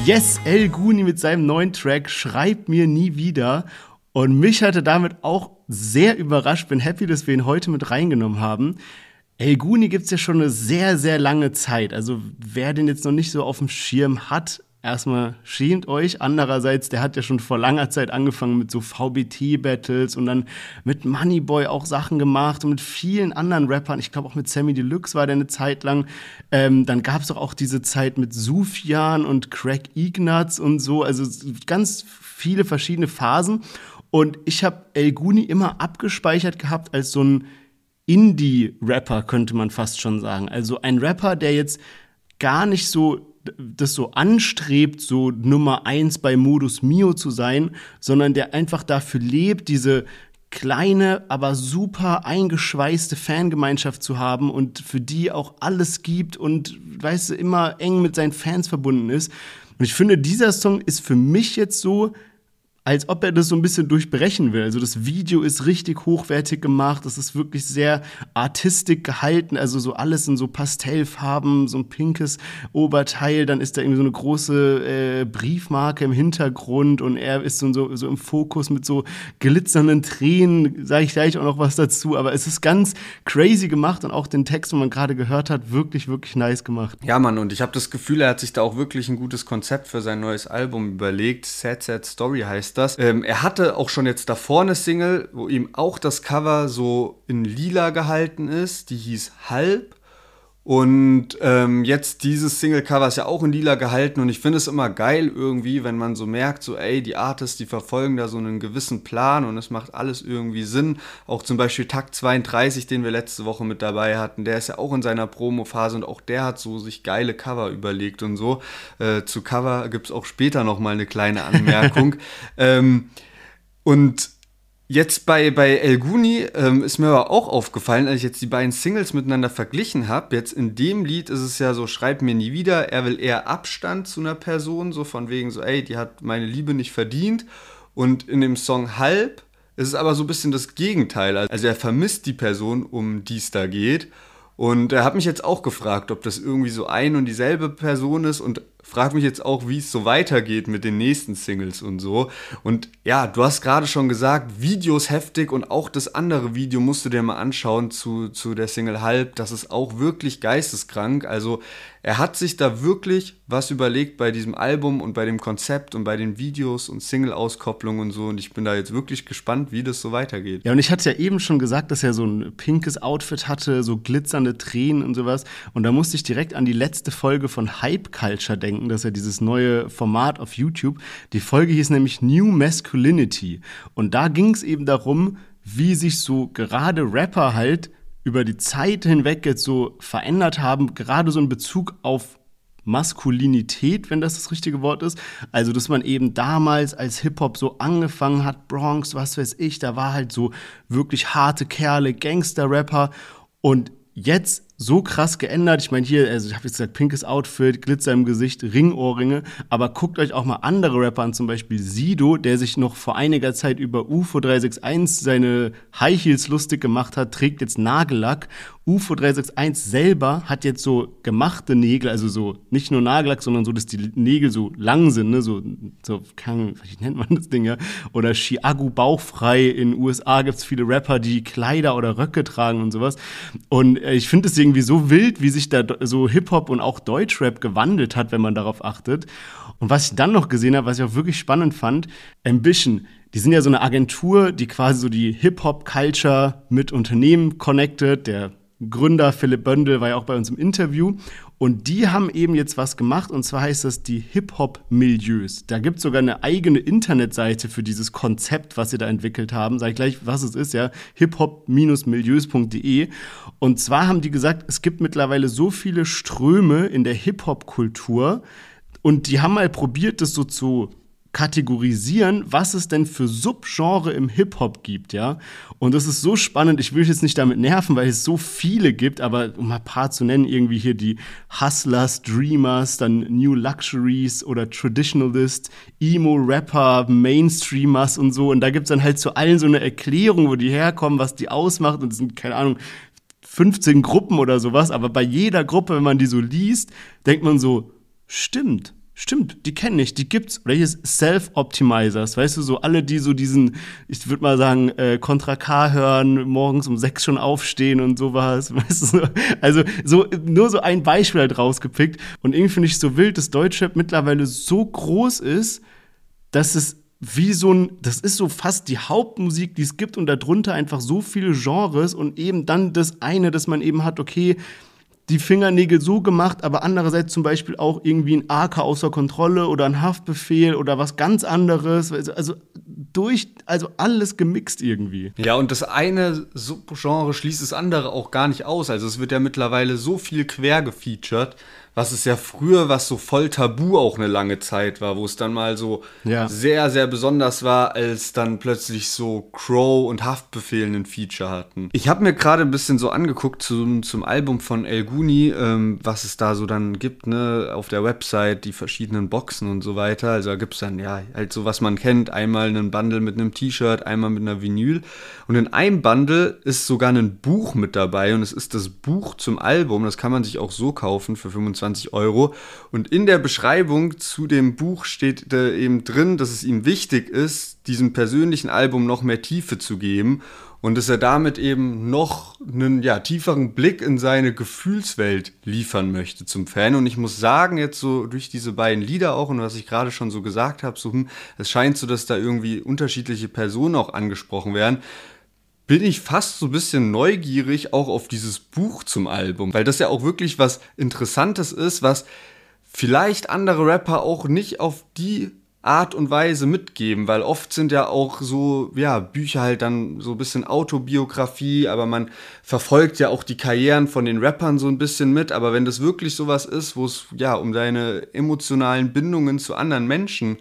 S2: Yes, El Guni mit seinem neuen Track Schreib mir nie wieder. Und mich hatte damit auch sehr überrascht. Bin happy, dass wir ihn heute mit reingenommen haben. El Guni gibt es ja schon eine sehr, sehr lange Zeit. Also wer den jetzt noch nicht so auf dem Schirm hat, erstmal schämt euch. Andererseits, der hat ja schon vor langer Zeit angefangen mit so VBT-Battles und dann mit Moneyboy auch Sachen gemacht und mit vielen anderen Rappern. Ich glaube auch mit Sammy Deluxe war der eine Zeit lang. Ähm, dann gab es doch auch diese Zeit mit Sufjan und Craig Ignatz und so. Also ganz viele verschiedene Phasen. Und ich habe El Guni immer abgespeichert gehabt als so ein Indie-Rapper, könnte man fast schon sagen. Also ein Rapper, der jetzt gar nicht so das so anstrebt, so Nummer eins bei Modus Mio zu sein, sondern der einfach dafür lebt, diese kleine, aber super eingeschweißte Fangemeinschaft zu haben und für die auch alles gibt und, weißt du, immer eng mit seinen Fans verbunden ist. Und ich finde, dieser Song ist für mich jetzt so als ob er das so ein bisschen durchbrechen will. Also das Video ist richtig hochwertig gemacht, es ist wirklich sehr artistisch gehalten, also so alles in so Pastellfarben, so ein pinkes Oberteil, dann ist da irgendwie so eine große äh, Briefmarke im Hintergrund und er ist so, so, so im Fokus mit so glitzernden Tränen, sage ich gleich auch noch was dazu, aber es ist ganz crazy gemacht und auch den Text, den man gerade gehört hat, wirklich, wirklich nice gemacht.
S1: Ja, Mann, und ich habe das Gefühl, er hat sich da auch wirklich ein gutes Konzept für sein neues Album überlegt. Sad Sad Story heißt das das. Ähm, er hatte auch schon jetzt davor eine Single, wo ihm auch das Cover so in lila gehalten ist. Die hieß Halb. Und ähm, jetzt dieses Single-Cover ist ja auch in lila gehalten und ich finde es immer geil irgendwie, wenn man so merkt, so ey, die Artists, die verfolgen da so einen gewissen Plan und es macht alles irgendwie Sinn. Auch zum Beispiel Takt 32, den wir letzte Woche mit dabei hatten, der ist ja auch in seiner Promo-Phase und auch der hat so sich geile Cover überlegt und so. Äh, zu Cover gibt es auch später nochmal eine kleine Anmerkung. ähm, und Jetzt bei, bei El Guni ähm, ist mir aber auch aufgefallen, als ich jetzt die beiden Singles miteinander verglichen habe. Jetzt in dem Lied ist es ja so, schreib mir nie wieder. Er will eher Abstand zu einer Person, so von wegen so, ey, die hat meine Liebe nicht verdient. Und in dem Song Halb ist es aber so ein bisschen das Gegenteil. Also er vermisst die Person, um die es da geht. Und er hat mich jetzt auch gefragt, ob das irgendwie so ein und dieselbe Person ist und frage mich jetzt auch, wie es so weitergeht mit den nächsten Singles und so. Und ja, du hast gerade schon gesagt, Videos heftig und auch das andere Video musst du dir mal anschauen zu, zu der Single Halb. Das ist auch wirklich geisteskrank. Also er hat sich da wirklich was überlegt bei diesem Album und bei dem Konzept und bei den Videos und Single-Auskopplungen und so. Und ich bin da jetzt wirklich gespannt, wie das so weitergeht.
S2: Ja, und ich hatte ja eben schon gesagt, dass er so ein pinkes Outfit hatte, so glitzernde Tränen und sowas. Und da musste ich direkt an die letzte Folge von Hype Culture denken. Das ist ja dieses neue Format auf YouTube. Die Folge hieß nämlich New Masculinity. Und da ging es eben darum, wie sich so gerade Rapper halt über die Zeit hinweg jetzt so verändert haben, gerade so in Bezug auf Maskulinität, wenn das das richtige Wort ist. Also, dass man eben damals als Hip-Hop so angefangen hat, Bronx, was weiß ich, da war halt so wirklich harte Kerle, Gangster-Rapper. Und jetzt so krass geändert. Ich meine, hier, also ich habe jetzt gesagt, pinkes Outfit, Glitzer im Gesicht, Ringohrringe, aber guckt euch auch mal andere Rapper an, zum Beispiel Sido, der sich noch vor einiger Zeit über UFO 361 seine High Heels lustig gemacht hat, trägt jetzt Nagellack UFO 361 selber hat jetzt so gemachte Nägel, also so nicht nur Nagellack, sondern so, dass die Nägel so lang sind, ne? so, so kann, wie nennt man das Ding ja? Oder Chiago bauchfrei. In den USA gibt's viele Rapper, die Kleider oder Röcke tragen und sowas. Und äh, ich finde es irgendwie so wild, wie sich da so Hip-Hop und auch Deutschrap gewandelt hat, wenn man darauf achtet. Und was ich dann noch gesehen habe, was ich auch wirklich spannend fand, Ambition. Die sind ja so eine Agentur, die quasi so die Hip-Hop-Culture mit Unternehmen connected. Der Gründer Philipp Böndel war ja auch bei uns im Interview. Und die haben eben jetzt was gemacht, und zwar heißt das die Hip-Hop-Milieus. Da gibt es sogar eine eigene Internetseite für dieses Konzept, was sie da entwickelt haben. Sag ich gleich, was es ist, ja. hiphop-milieus.de. Und zwar haben die gesagt, es gibt mittlerweile so viele Ströme in der Hip-Hop-Kultur. Und die haben mal probiert, das so zu kategorisieren, was es denn für Subgenre im Hip-Hop gibt, ja. Und das ist so spannend, ich will jetzt nicht damit nerven, weil es so viele gibt, aber um ein paar zu nennen, irgendwie hier die Hustlers, Dreamers, dann New Luxuries oder Traditionalist, Emo-Rapper, Mainstreamers und so. Und da gibt's dann halt zu allen so eine Erklärung, wo die herkommen, was die ausmacht. Und es sind, keine Ahnung, 15 Gruppen oder sowas. Aber bei jeder Gruppe, wenn man die so liest, denkt man so, stimmt Stimmt, die kenne ich, die gibt's. Oder hier ist Self-Optimizers, weißt du, so alle, die so diesen, ich würde mal sagen, äh, Contra K hören, morgens um sechs schon aufstehen und sowas, weißt du, also so, nur so ein Beispiel halt rausgepickt. Und irgendwie finde ich so wild, dass Deutschrap mittlerweile so groß ist, dass es wie so ein, das ist so fast die Hauptmusik, die es gibt und darunter einfach so viele Genres und eben dann das eine, dass man eben hat, okay, die Fingernägel so gemacht, aber andererseits zum Beispiel auch irgendwie ein AK außer Kontrolle oder ein Haftbefehl oder was ganz anderes. Also, also durch, also alles gemixt irgendwie.
S1: Ja, und das eine Subgenre schließt das andere auch gar nicht aus. Also es wird ja mittlerweile so viel quer gefeatured was es ja früher, was so voll tabu auch eine lange Zeit war, wo es dann mal so ja. sehr, sehr besonders war, als dann plötzlich so Crow und Haftbefehl einen Feature hatten. Ich habe mir gerade ein bisschen so angeguckt zum, zum Album von El Guni, ähm, was es da so dann gibt, ne, auf der Website, die verschiedenen Boxen und so weiter. Also da gibt es dann ja halt so, was man kennt, einmal einen Bundle mit einem T-Shirt, einmal mit einer Vinyl. Und in einem Bundle ist sogar ein Buch mit dabei und es ist das Buch zum Album. Das kann man sich auch so kaufen für 25 Euro. Und in der Beschreibung zu dem Buch steht eben drin, dass es ihm wichtig ist, diesem persönlichen Album noch mehr Tiefe zu geben und dass er damit eben noch einen ja, tieferen Blick in seine Gefühlswelt liefern möchte zum Fan. Und ich muss sagen, jetzt so durch diese beiden Lieder auch und was ich gerade schon so gesagt habe, so, hm, es scheint so, dass da irgendwie unterschiedliche Personen auch angesprochen werden bin ich fast so ein bisschen neugierig auch auf dieses Buch zum Album, weil das ja auch wirklich was Interessantes ist, was vielleicht andere Rapper auch nicht auf die Art und Weise mitgeben, weil oft sind ja auch so, ja, Bücher halt dann so ein bisschen Autobiografie, aber man verfolgt ja auch die Karrieren von den Rappern so ein bisschen mit, aber wenn das wirklich sowas ist, wo es ja um deine emotionalen Bindungen zu anderen Menschen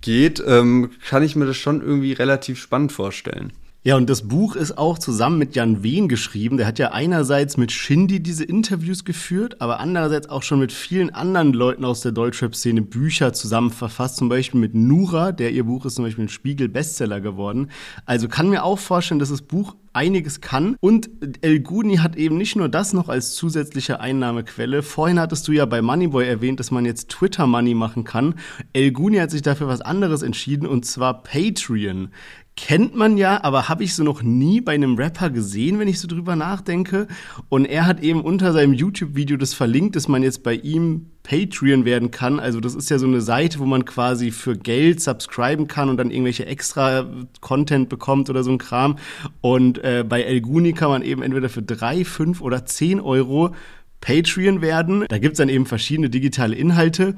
S1: geht, ähm, kann ich mir das schon irgendwie relativ spannend vorstellen.
S2: Ja, und das Buch ist auch zusammen mit Jan Wehn geschrieben. Der hat ja einerseits mit Shindy diese Interviews geführt, aber andererseits auch schon mit vielen anderen Leuten aus der Deutschrap-Szene Bücher zusammen verfasst. Zum Beispiel mit Nura, der ihr Buch ist zum Beispiel ein Spiegel-Bestseller geworden. Also kann mir auch vorstellen, dass das Buch einiges kann. Und El Guni hat eben nicht nur das noch als zusätzliche Einnahmequelle. Vorhin hattest du ja bei Moneyboy erwähnt, dass man jetzt Twitter Money machen kann. El Guni hat sich dafür was anderes entschieden und zwar Patreon kennt man ja, aber habe ich so noch nie bei einem Rapper gesehen, wenn ich so drüber nachdenke. Und er hat eben unter seinem YouTube-Video das verlinkt, dass man jetzt bei ihm Patreon werden kann. Also das ist ja so eine Seite, wo man quasi für Geld subscriben kann und dann irgendwelche extra Content bekommt oder so ein Kram. Und äh, bei El Guni kann man eben entweder für drei, fünf oder zehn Euro Patreon werden. Da gibt's dann eben verschiedene digitale Inhalte.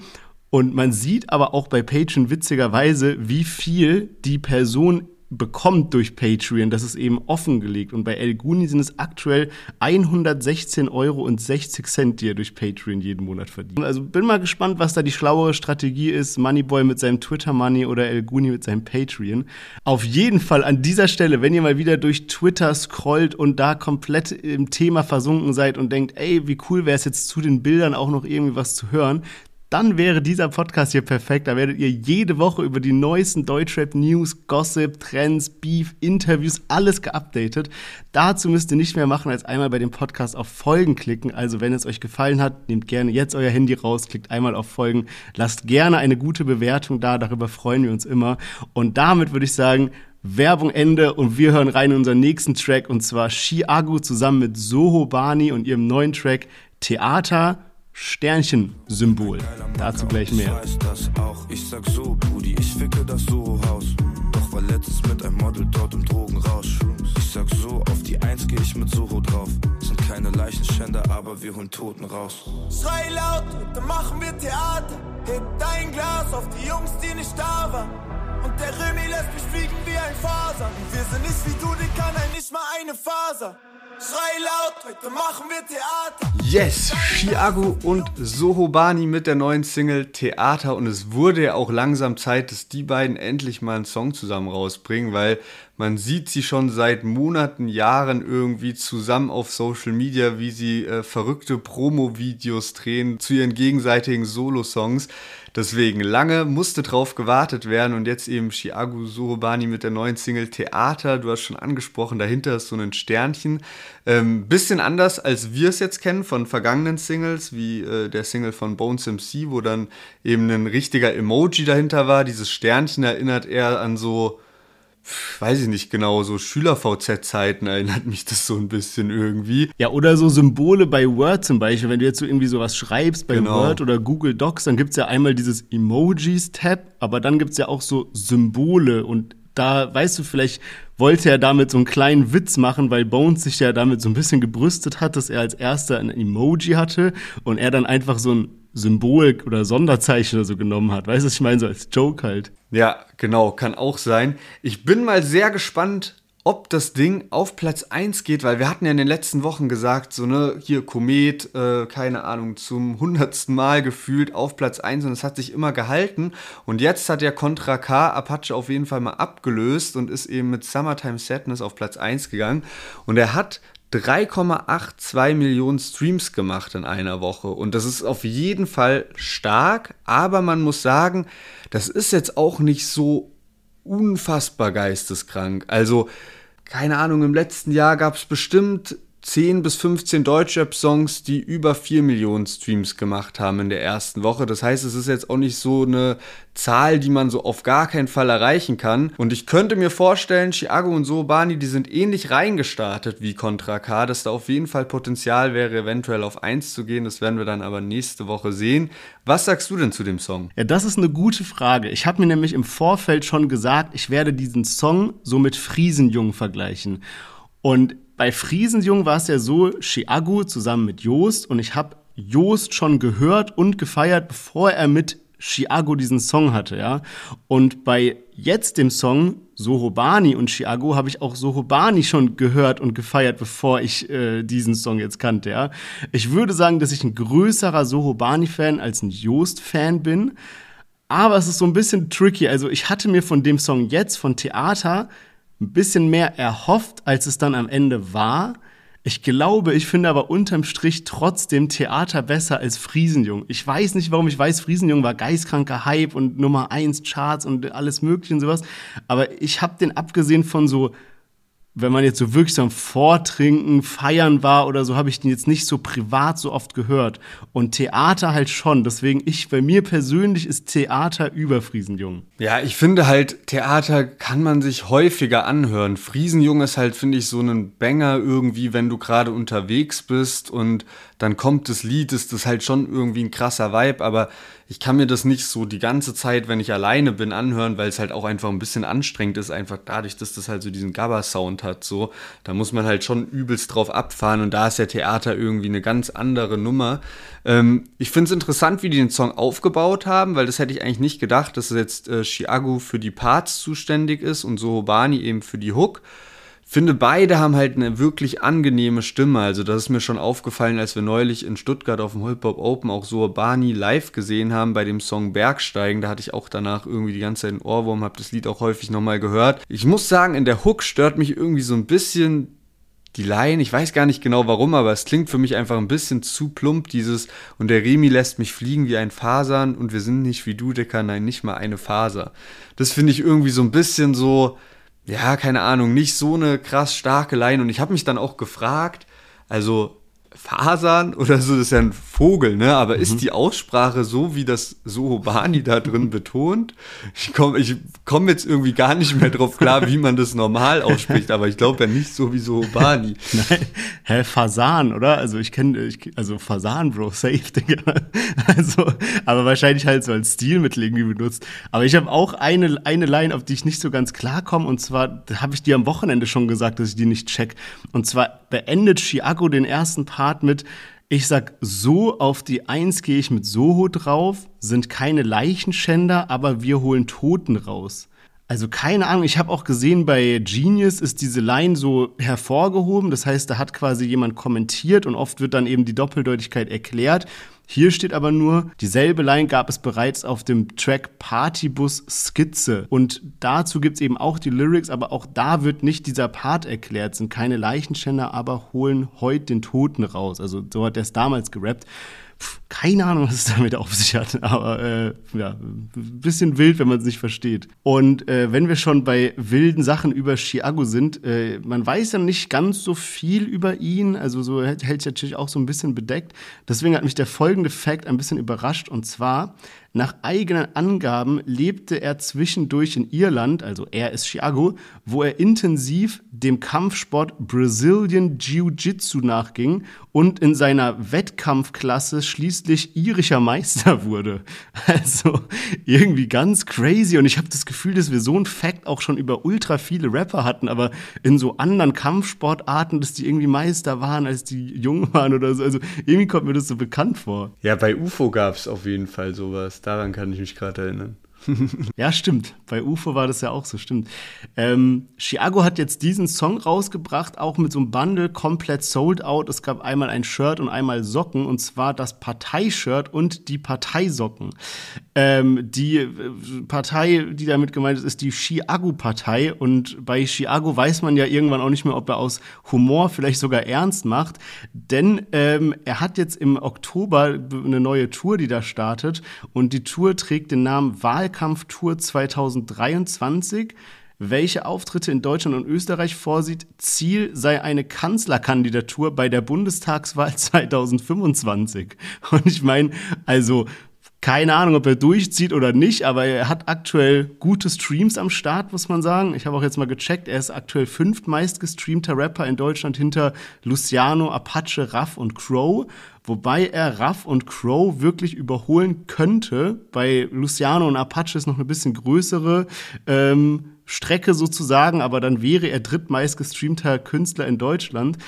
S2: Und man sieht aber auch bei Patreon witzigerweise, wie viel die Person bekommt durch Patreon. Das ist eben offengelegt. Und bei El Guni sind es aktuell 116 Euro und 60 Cent, die er durch Patreon jeden Monat verdient. Also bin mal gespannt, was da die schlauere Strategie ist. Moneyboy mit seinem Twitter Money oder El Guni mit seinem Patreon. Auf jeden Fall an dieser Stelle, wenn ihr mal wieder durch Twitter scrollt und da komplett im Thema versunken seid und denkt, ey, wie cool wäre es jetzt zu den Bildern auch noch irgendwie was zu hören, dann wäre dieser Podcast hier perfekt. Da werdet ihr jede Woche über die neuesten Deutschrap-News, Gossip, Trends, Beef, Interviews, alles geupdatet. Dazu müsst ihr nicht mehr machen, als einmal bei dem Podcast auf Folgen klicken. Also wenn es euch gefallen hat, nehmt gerne jetzt euer Handy raus, klickt einmal auf Folgen, lasst gerne eine gute Bewertung da, darüber freuen wir uns immer. Und damit würde ich sagen, Werbung Ende und wir hören rein in unseren nächsten Track und zwar Chiago zusammen mit Soho Bani und ihrem neuen Track Theater Sternchen-Symbol. Dazu gleich mehr. Ich weiß das auch, ich sag so, Brudi, ich ficke das Soho-Haus. Doch war letztens mit einem Model dort im Drogenrausch. Ich sag so, auf die Eins geh ich mit Soho drauf. Sind keine Leichenschänder, aber wir holen Toten raus. Schrei laut, dann machen wir Theater. Heb dein Glas auf die Jungs, die nicht da waren. Und der Remy lässt mich fliegen wie ein Faser. Und wir sind nicht wie du, die kann ein nicht mal eine Faser. Heute machen wir Theater.
S1: Yes, Chiago und Sohobani mit der neuen Single Theater und es wurde ja auch langsam Zeit, dass die beiden endlich mal einen Song zusammen rausbringen, weil man sieht sie schon seit Monaten, Jahren irgendwie zusammen auf Social Media, wie sie äh, verrückte Promo-Videos drehen zu ihren gegenseitigen Solo-Songs. Deswegen lange musste drauf gewartet werden und jetzt eben Chiago Surubani mit der neuen Single Theater. Du hast schon angesprochen, dahinter ist so ein Sternchen. Ähm, bisschen anders, als wir es jetzt kennen von vergangenen Singles, wie äh, der Single von Bones MC, wo dann eben ein richtiger Emoji dahinter war. Dieses Sternchen erinnert eher an so weiß ich nicht genau, so Schüler-VZ-Zeiten erinnert mich das so ein bisschen irgendwie.
S2: Ja, oder so Symbole bei Word zum Beispiel. Wenn du jetzt so irgendwie sowas schreibst bei genau. Word oder Google Docs, dann gibt es ja einmal dieses Emojis-Tab, aber dann gibt es ja auch so Symbole und da weißt du, vielleicht wollte er damit so einen kleinen Witz machen, weil Bones sich ja damit so ein bisschen gebrüstet hat, dass er als erster ein Emoji hatte und er dann einfach so ein Symbol oder Sonderzeichen oder so genommen hat. Weißt du, ich meine? So als Joke halt.
S1: Ja, genau, kann auch sein. Ich bin mal sehr gespannt, ob das Ding auf Platz 1 geht, weil wir hatten ja in den letzten Wochen gesagt, so ne, hier Komet, äh, keine Ahnung, zum hundertsten Mal gefühlt auf Platz 1 und es hat sich immer gehalten. Und jetzt hat ja Contra K Apache auf jeden Fall mal abgelöst und ist eben mit Summertime Sadness auf Platz 1 gegangen. Und er hat 3,82 Millionen Streams gemacht in einer Woche. Und das ist auf jeden Fall stark, aber man muss sagen, das ist jetzt auch nicht so unfassbar geisteskrank. Also, keine Ahnung, im letzten Jahr gab es bestimmt 10 bis 15 Deutschrap-Songs, die über 4 Millionen Streams gemacht haben in der ersten Woche. Das heißt, es ist jetzt auch nicht so eine Zahl, die man so auf gar keinen Fall erreichen kann. Und ich könnte mir vorstellen, Chiago und Sobani, die sind ähnlich reingestartet wie Contra K, dass da auf jeden Fall Potenzial wäre, eventuell auf 1 zu gehen. Das werden wir dann aber nächste Woche sehen. Was sagst du denn zu dem Song?
S2: Ja, das ist eine gute Frage. Ich habe mir nämlich im Vorfeld schon gesagt, ich werde diesen Song so mit Friesenjung vergleichen. Und bei Friesenjung war es ja so, Chiago zusammen mit Joost und ich habe Joost schon gehört und gefeiert, bevor er mit Chiago diesen Song hatte, ja. Und bei jetzt dem Song Sohobani und Chiago habe ich auch Sohobani schon gehört und gefeiert, bevor ich äh, diesen Song jetzt kannte, ja. Ich würde sagen, dass ich ein größerer Sohobani-Fan als ein Joost-Fan bin. Aber es ist so ein bisschen tricky. Also ich hatte mir von dem Song jetzt, von Theater, ein bisschen mehr erhofft, als es dann am Ende war. Ich glaube, ich finde aber unterm Strich trotzdem Theater besser als Friesenjung. Ich weiß nicht, warum ich weiß, Friesenjung war geistkranker Hype und Nummer 1 Charts und alles mögliche und sowas. Aber ich habe den abgesehen von so wenn man jetzt so wirklich so am Vortrinken, Feiern war oder so, habe ich den jetzt nicht so privat so oft gehört. Und Theater halt schon. Deswegen, ich, bei mir persönlich ist Theater über Friesenjung.
S1: Ja, ich finde halt, Theater kann man sich häufiger anhören. Friesenjung ist halt, finde ich, so ein Banger irgendwie, wenn du gerade unterwegs bist und dann kommt das Lied, ist das halt schon irgendwie ein krasser Vibe, aber ich kann mir das nicht so die ganze Zeit, wenn ich alleine bin, anhören, weil es halt auch einfach ein bisschen anstrengend ist, einfach dadurch, dass das halt so diesen Gabba-Sound hat, so. Da muss man halt schon übelst drauf abfahren und da ist der Theater irgendwie eine ganz andere Nummer. Ähm, ich finde es interessant, wie die den Song aufgebaut haben, weil das hätte ich eigentlich nicht gedacht, dass jetzt äh, Chiago für die Parts zuständig ist und Sohobani eben für die Hook finde, beide haben halt eine wirklich angenehme Stimme. Also, das ist mir schon aufgefallen, als wir neulich in Stuttgart auf dem Hip Hop Open auch so Barney live gesehen haben bei dem Song Bergsteigen. Da hatte ich auch danach irgendwie die ganze Zeit einen Ohrwurm, habe das Lied auch häufig nochmal gehört. Ich muss sagen, in der Hook stört mich irgendwie so ein bisschen die Line, ich weiß gar nicht genau warum, aber es klingt für mich einfach ein bisschen zu plump, dieses und der Remi lässt mich fliegen wie ein Fasern und wir sind nicht wie du, Dicker, nein, nicht mal eine Faser. Das finde ich irgendwie so ein bisschen so, ja, keine Ahnung, nicht so eine krass starke Line. Und ich habe mich dann auch gefragt, also Fasern oder so, das ist ja ein Vogel, ne? Aber mhm. ist die Aussprache so, wie das Sohobani da drin betont? Ich komme ich komm jetzt irgendwie gar nicht mehr drauf klar, wie man das normal ausspricht, aber ich glaube ja nicht so wie Sohobani.
S2: Nein, hä, Fasan, oder? Also ich kenne, also Fasan, Bro, safe, Digga. Also, aber wahrscheinlich halt so als Stilmittel irgendwie benutzt. Aber ich habe auch eine, eine Line, auf die ich nicht so ganz klarkomme, und zwar habe ich dir am Wochenende schon gesagt, dass ich die nicht check. Und zwar beendet Chiago den ersten Part mit ich sag, so auf die Eins gehe ich mit Soho drauf, sind keine Leichenschänder, aber wir holen Toten raus. Also keine Ahnung, ich habe auch gesehen, bei Genius ist diese Line so hervorgehoben. Das heißt, da hat quasi jemand kommentiert und oft wird dann eben die Doppeldeutigkeit erklärt. Hier steht aber nur, dieselbe Line gab es bereits auf dem Track Partybus Skizze. Und dazu gibt es eben auch die Lyrics, aber auch da wird nicht dieser Part erklärt. Sind keine Leichenschänder, aber holen heute den Toten raus. Also so hat er es damals gerappt keine Ahnung, was es damit auf sich hat, aber äh, ja, ein bisschen wild, wenn man es nicht versteht. Und äh, wenn wir schon bei wilden Sachen über Chiago sind, äh, man weiß ja nicht ganz so viel über ihn, also so hält sich natürlich auch so ein bisschen bedeckt. Deswegen hat mich der folgende Fact ein bisschen überrascht und zwar nach eigenen Angaben lebte er zwischendurch in Irland, also er ist Chiago, wo er intensiv dem Kampfsport Brazilian Jiu-Jitsu nachging und in seiner Wettkampfklasse schließlich irischer Meister wurde. Also irgendwie ganz crazy und ich habe das Gefühl, dass wir so ein Fact auch schon über ultra viele Rapper hatten, aber in so anderen Kampfsportarten, dass die irgendwie Meister waren, als die jung waren oder so. Also irgendwie kommt mir das so bekannt vor.
S1: Ja, bei UFO gab es auf jeden Fall sowas. Daran kann ich mich gerade erinnern.
S2: ja, stimmt. Bei UFO war das ja auch so, stimmt. Ähm, Chiago hat jetzt diesen Song rausgebracht, auch mit so einem Bundle, komplett sold out. Es gab einmal ein Shirt und einmal Socken, und zwar das Parteishirt und die Parteisocken. Ähm, die äh, Partei, die damit gemeint ist, ist die Chiago-Partei. Und bei Chiago weiß man ja irgendwann auch nicht mehr, ob er aus Humor vielleicht sogar ernst macht. Denn ähm, er hat jetzt im Oktober eine neue Tour, die da startet. Und die Tour trägt den Namen Wahlkampftour 2023 welche Auftritte in Deutschland und Österreich vorsieht. Ziel sei eine Kanzlerkandidatur bei der Bundestagswahl 2025. Und ich meine, also keine Ahnung, ob er durchzieht oder nicht, aber er hat aktuell gute Streams am Start, muss man sagen. Ich habe auch jetzt mal gecheckt, er ist aktuell fünftmeist gestreamter Rapper in Deutschland hinter Luciano, Apache, Raff und Crow. Wobei er Raff und Crow wirklich überholen könnte. Bei Luciano und Apache ist noch eine bisschen größere ähm, Strecke sozusagen, aber dann wäre er drittmeist gestreamter Künstler in Deutschland.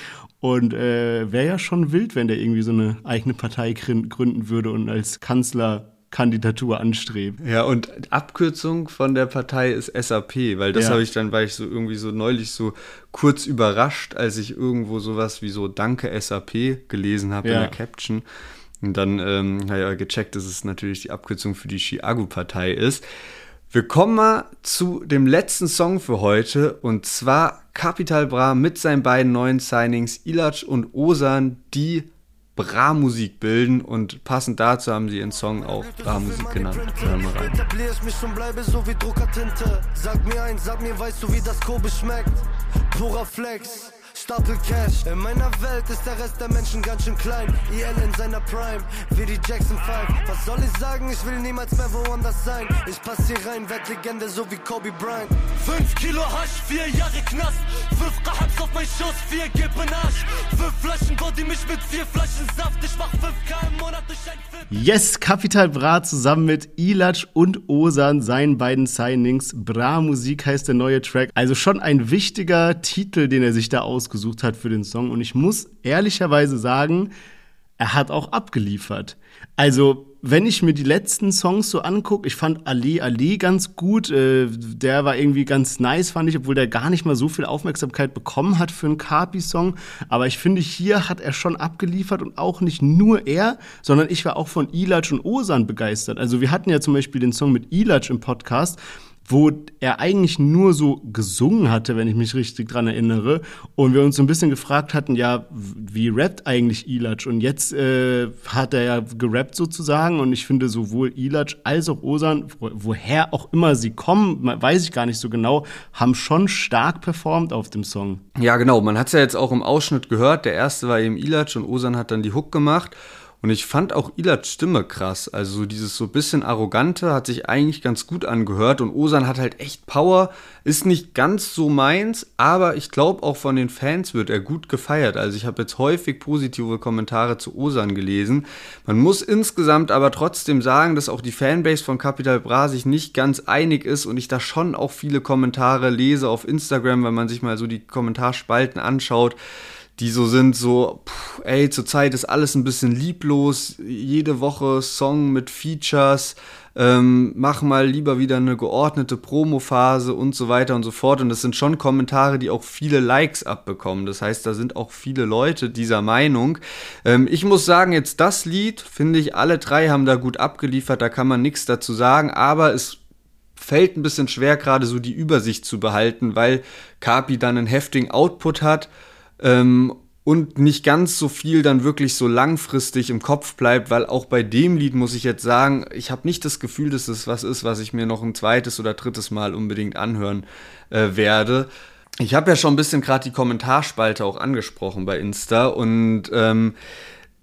S2: Und äh, wäre ja schon wild, wenn der irgendwie so eine eigene Partei gründen würde und als Kanzler Kandidatur anstrebt.
S1: Ja, und Abkürzung von der Partei ist SAP, weil das ja. habe ich dann, weil ich so irgendwie so neulich so kurz überrascht, als ich irgendwo sowas wie so Danke SAP gelesen habe ja. in der Caption. Und dann, ähm, naja, gecheckt, dass es natürlich die Abkürzung für die Chiago-Partei ist. Wir kommen mal zu dem letzten Song für heute und zwar Capital Bra mit seinen beiden neuen Signings Ilac und Osan, die Bra-Musik bilden und passend dazu haben sie ihren Song auch Bra-Musik genannt. Hören wir rein. Sag mir eins, sag mir, weißt du, wie das Kobe schmeckt? Purer Flex. Stapel Cash. In meiner Welt ist der Rest der Menschen ganz schön klein. IL in seiner Prime, wie die Jackson 5. Was soll ich sagen? Ich will niemals mehr woanders sein. Ich pass hier rein, werd Legende, so wie Kobe Bryant. 5 Kilo Hasch, 4 Jahre Knast. 5 Gehabs auf mein Schuss, 4 gib in Arsch. 5 Flaschen Body mich mit 4 Flaschen Saft. Ich mach 5k im Monat durch ein Film.
S2: Yes, Capital Bra zusammen mit Ilatsch und Osan, seinen beiden Signings. Bra Musik heißt der neue Track. Also schon ein wichtiger Titel, den er sich da ausgesucht ausgesucht hat für den Song. Und ich muss ehrlicherweise sagen, er hat auch abgeliefert. Also, wenn ich mir die letzten Songs so angucke, ich fand Ali Ali ganz gut. Äh, der war irgendwie ganz nice, fand ich, obwohl der gar nicht mal so viel Aufmerksamkeit bekommen hat für einen Kapi-Song. Aber ich finde, hier hat er schon abgeliefert und auch nicht nur er, sondern ich war auch von Ilach und Osan begeistert. Also, wir hatten ja zum Beispiel den Song mit Ilach im Podcast wo er eigentlich nur so gesungen hatte, wenn ich mich richtig dran erinnere. Und wir uns so ein bisschen gefragt hatten, ja, wie rappt eigentlich Ilach? Und jetzt äh, hat er ja gerappt sozusagen. Und ich finde sowohl Ilach als auch Osan, woher auch immer sie kommen, weiß ich gar nicht so genau, haben schon stark performt auf dem Song.
S1: Ja, genau. Man hat es ja jetzt auch im Ausschnitt gehört. Der erste war eben Ilach und Osan hat dann die Hook gemacht. Und ich fand auch Ilats Stimme krass. Also dieses so bisschen arrogante hat sich eigentlich ganz gut angehört. Und Osan hat halt echt Power. Ist nicht ganz so meins, aber ich glaube auch von den Fans wird er gut gefeiert. Also ich habe jetzt häufig positive Kommentare zu Osan gelesen. Man muss insgesamt aber trotzdem sagen, dass auch die Fanbase von Capital Bra sich nicht ganz einig ist und ich da schon auch viele Kommentare lese auf Instagram, wenn man sich mal so die Kommentarspalten anschaut die so sind, so, pff, ey, zurzeit ist alles ein bisschen lieblos, jede Woche Song mit Features, ähm, mach mal lieber wieder eine geordnete Promo-Phase und so weiter und so fort. Und das sind schon Kommentare, die auch viele Likes abbekommen. Das heißt, da sind auch viele Leute dieser Meinung. Ähm, ich muss sagen, jetzt das Lied, finde ich, alle drei haben da gut abgeliefert, da kann man nichts dazu sagen, aber es fällt ein bisschen schwer, gerade so die Übersicht zu behalten, weil Kapi dann einen heftigen Output hat ähm, und nicht ganz so viel dann wirklich so langfristig im Kopf bleibt, weil auch bei dem Lied muss ich jetzt sagen, ich habe nicht das Gefühl, dass es was ist, was ich mir noch ein zweites oder drittes Mal unbedingt anhören äh, werde. Ich habe ja schon ein bisschen gerade die Kommentarspalte auch angesprochen bei Insta und ähm,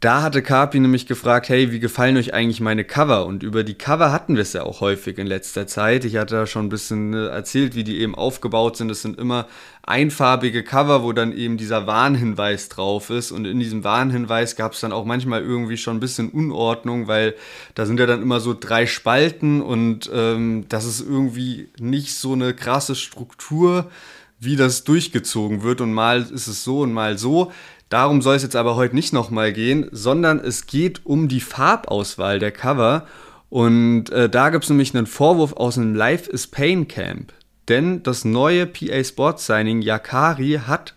S1: da hatte Carpi nämlich gefragt, hey, wie gefallen euch eigentlich meine Cover? Und über die Cover hatten wir es ja auch häufig in letzter Zeit. Ich hatte da schon ein bisschen äh, erzählt, wie die eben aufgebaut sind. Das sind immer einfarbige Cover, wo dann eben dieser Warnhinweis drauf ist. Und in diesem Warnhinweis gab es dann auch manchmal irgendwie schon ein bisschen Unordnung, weil da sind ja dann immer so drei Spalten und ähm, das ist irgendwie nicht so eine krasse Struktur, wie das durchgezogen wird. Und mal ist es so und mal so. Darum soll es jetzt aber heute nicht nochmal gehen, sondern es geht um die Farbauswahl der Cover. Und äh, da gibt es nämlich einen Vorwurf aus dem Life is Pain Camp. Denn das neue PA Sports Signing Yakari hat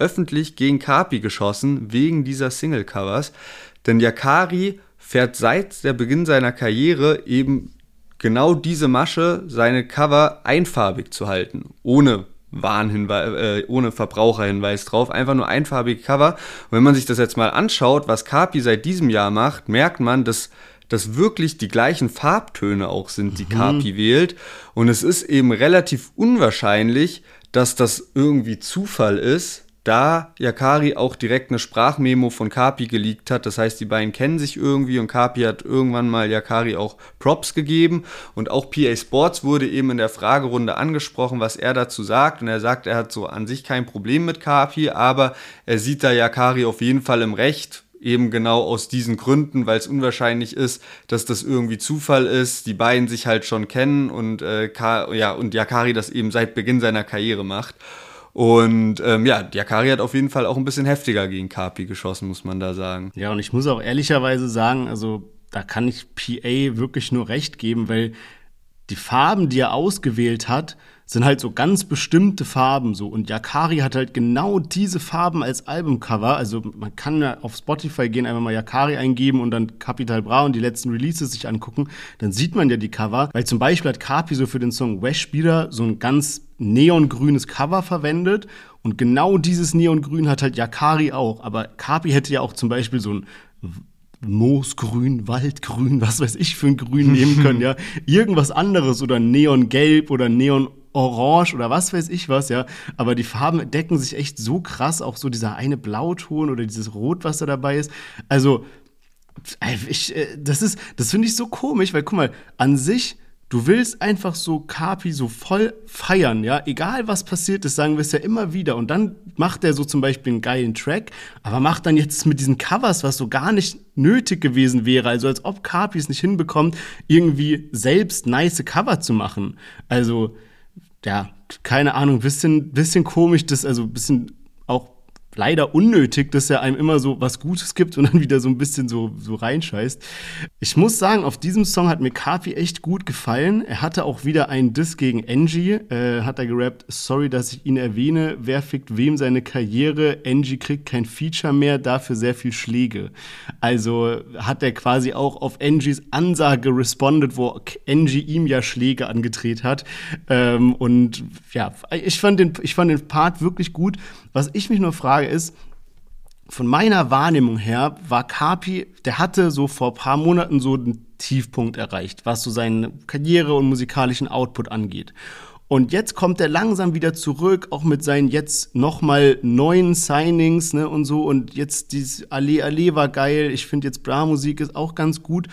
S1: öffentlich gegen Kapi geschossen wegen dieser Single-Covers. Denn Yakari fährt seit der Beginn seiner Karriere eben genau diese Masche, seine Cover einfarbig zu halten, ohne Warnhinweis, äh, ohne Verbraucherhinweis drauf, einfach nur einfarbige Cover. Und wenn man sich das jetzt mal anschaut, was Kapi seit diesem Jahr macht, merkt man, dass das wirklich die gleichen Farbtöne auch sind, die mhm. Kapi wählt. Und es ist eben relativ unwahrscheinlich, dass das irgendwie Zufall ist, da Yakari auch direkt eine Sprachmemo von Kapi geleakt hat. Das heißt, die beiden kennen sich irgendwie und Kapi hat irgendwann mal Yakari auch Props gegeben. Und auch PA Sports wurde eben in der Fragerunde angesprochen, was er dazu sagt. Und er sagt, er hat so an sich kein Problem mit Kapi, aber er sieht da Yakari auf jeden Fall im Recht. Eben genau aus diesen Gründen, weil es unwahrscheinlich ist, dass das irgendwie Zufall ist, die beiden sich halt schon kennen und, äh, ja, und Yakari das eben seit Beginn seiner Karriere macht. Und ähm, ja, Diakari hat auf jeden Fall auch ein bisschen heftiger gegen Kapi geschossen, muss man da sagen.
S2: Ja, und ich muss auch ehrlicherweise sagen, also da kann ich PA wirklich nur recht geben, weil die Farben, die er ausgewählt hat, sind halt so ganz bestimmte Farben so. Und Yakari hat halt genau diese Farben als Albumcover. Also man kann ja auf Spotify gehen, einfach mal Yakari eingeben und dann Capital Bra und die letzten Releases sich angucken. Dann sieht man ja die Cover. Weil zum Beispiel hat Kapi so für den Song Wesh wieder so ein ganz neongrünes Cover verwendet. Und genau dieses Neongrün hat halt Yakari auch. Aber Kapi hätte ja auch zum Beispiel so ein Moosgrün, Waldgrün, was weiß ich für ein Grün nehmen können, ja. Irgendwas anderes oder Neongelb oder Neon Orange oder was weiß ich was, ja. Aber die Farben decken sich echt so krass, auch so dieser eine Blauton oder dieses Rot, was da dabei ist. Also, ich, äh, das ist, das finde ich so komisch, weil guck mal, an sich Du willst einfach so Kapi so voll feiern, ja. Egal was passiert ist, sagen wir es ja immer wieder. Und dann macht er so zum Beispiel einen geilen Track, aber macht dann jetzt mit diesen Covers, was so gar nicht nötig gewesen wäre. Also als ob Kapi es nicht hinbekommt, irgendwie selbst nice Cover zu machen. Also, ja, keine Ahnung, bisschen, bisschen komisch, das, also bisschen leider unnötig, dass er einem immer so was Gutes gibt und dann wieder so ein bisschen so, so reinscheißt. Ich muss sagen, auf diesem Song hat mir Kapi echt gut gefallen. Er hatte auch wieder einen Diss gegen Angie, äh, hat er gerappt, sorry, dass ich ihn erwähne, wer fickt wem seine Karriere, Angie kriegt kein Feature mehr, dafür sehr viel Schläge. Also hat er quasi auch auf Angies Ansage respondet, wo Angie ihm ja Schläge angedreht hat. Ähm, und ja, ich fand, den, ich fand den Part wirklich gut. Was ich mich nur frage ist, von meiner Wahrnehmung her war Kapi, der hatte so vor paar Monaten so einen Tiefpunkt erreicht, was so seine Karriere und musikalischen Output angeht. Und jetzt kommt er langsam wieder zurück, auch mit seinen jetzt nochmal neuen Signings ne, und so. Und jetzt dieses Allee Allee war geil. Ich finde jetzt Bra-Musik ist auch ganz gut.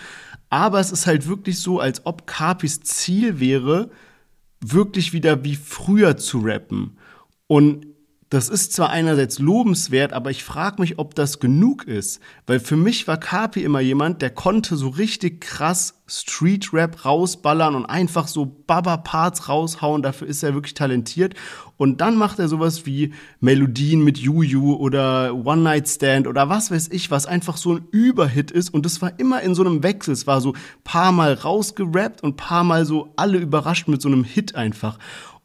S2: Aber es ist halt wirklich so, als ob Capis Ziel wäre, wirklich wieder wie früher zu rappen. Und das ist zwar einerseits lobenswert, aber ich frage mich, ob das genug ist. Weil für mich war Kapi immer jemand, der konnte so richtig krass Street-Rap rausballern und einfach so Baba-Parts raushauen. Dafür ist er wirklich talentiert. Und dann macht er sowas wie Melodien mit Juju oder One Night Stand oder was weiß ich, was einfach so ein Überhit ist. Und das war immer in so einem Wechsel. Es war so paar Mal rausgerappt und paar Mal so alle überrascht mit so einem Hit einfach.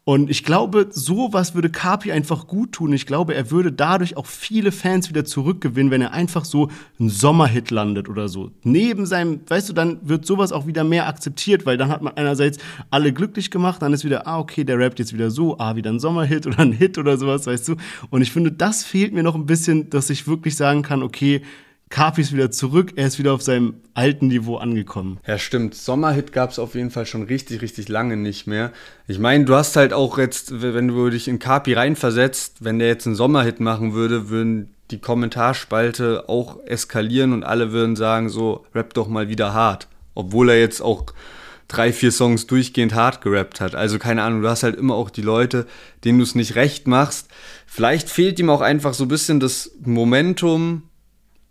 S2: Und ich glaube, sowas würde Kapi einfach gut tun. Ich glaube, er würde dadurch auch viele Fans wieder zurückgewinnen, wenn er einfach so einen Sommerhit landet oder so. Neben seinem, weißt du, dann wird sowas auch wieder mehr akzeptiert, weil dann hat man einerseits alle glücklich gemacht, dann ist wieder, ah, okay, der rappt jetzt wieder so, ah, wieder ein Sommerhit oder ein Hit oder sowas, weißt du. Und ich finde, das fehlt mir noch ein bisschen, dass ich wirklich sagen kann, okay, Kapi ist wieder zurück, er ist wieder auf seinem alten Niveau angekommen.
S1: Ja, stimmt. Sommerhit gab es auf jeden Fall schon richtig, richtig lange nicht mehr. Ich meine, du hast halt auch jetzt, wenn du dich in Kapi reinversetzt, wenn der jetzt einen Sommerhit machen würde, würden die Kommentarspalte auch eskalieren und alle würden sagen, so, rap doch mal wieder hart. Obwohl er jetzt auch drei, vier Songs durchgehend hart gerappt hat. Also keine Ahnung, du hast halt immer auch die Leute, denen du es nicht recht machst. Vielleicht fehlt ihm auch einfach so ein bisschen das Momentum,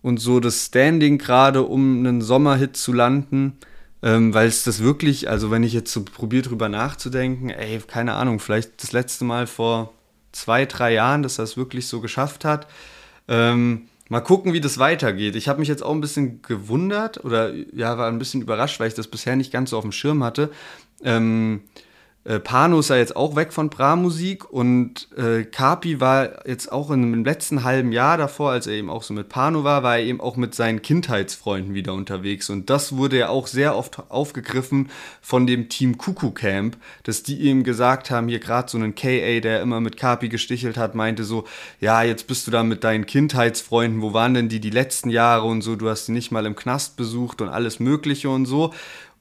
S1: und so das Standing gerade, um einen Sommerhit zu landen. Ähm, weil es das wirklich, also wenn ich jetzt so probiere drüber nachzudenken, ey, keine Ahnung, vielleicht das letzte Mal vor zwei, drei Jahren, dass er es wirklich so geschafft hat. Ähm, mal gucken, wie das weitergeht. Ich habe mich jetzt auch ein bisschen gewundert oder ja, war ein bisschen überrascht, weil ich das bisher nicht ganz so auf dem Schirm hatte. Ähm, äh, Pano ist ja jetzt auch weg von Bra-Musik und äh, Kapi war jetzt auch im letzten halben Jahr davor, als er eben auch so mit Pano war, war er eben auch mit seinen Kindheitsfreunden wieder unterwegs. Und das wurde ja auch sehr oft aufgegriffen von dem Team Kuku Camp, dass die ihm gesagt haben, hier gerade so einen KA, der immer mit Kapi gestichelt hat, meinte so, ja, jetzt bist du da mit deinen Kindheitsfreunden, wo waren denn die die letzten Jahre und so, du hast sie nicht mal im Knast besucht und alles mögliche und so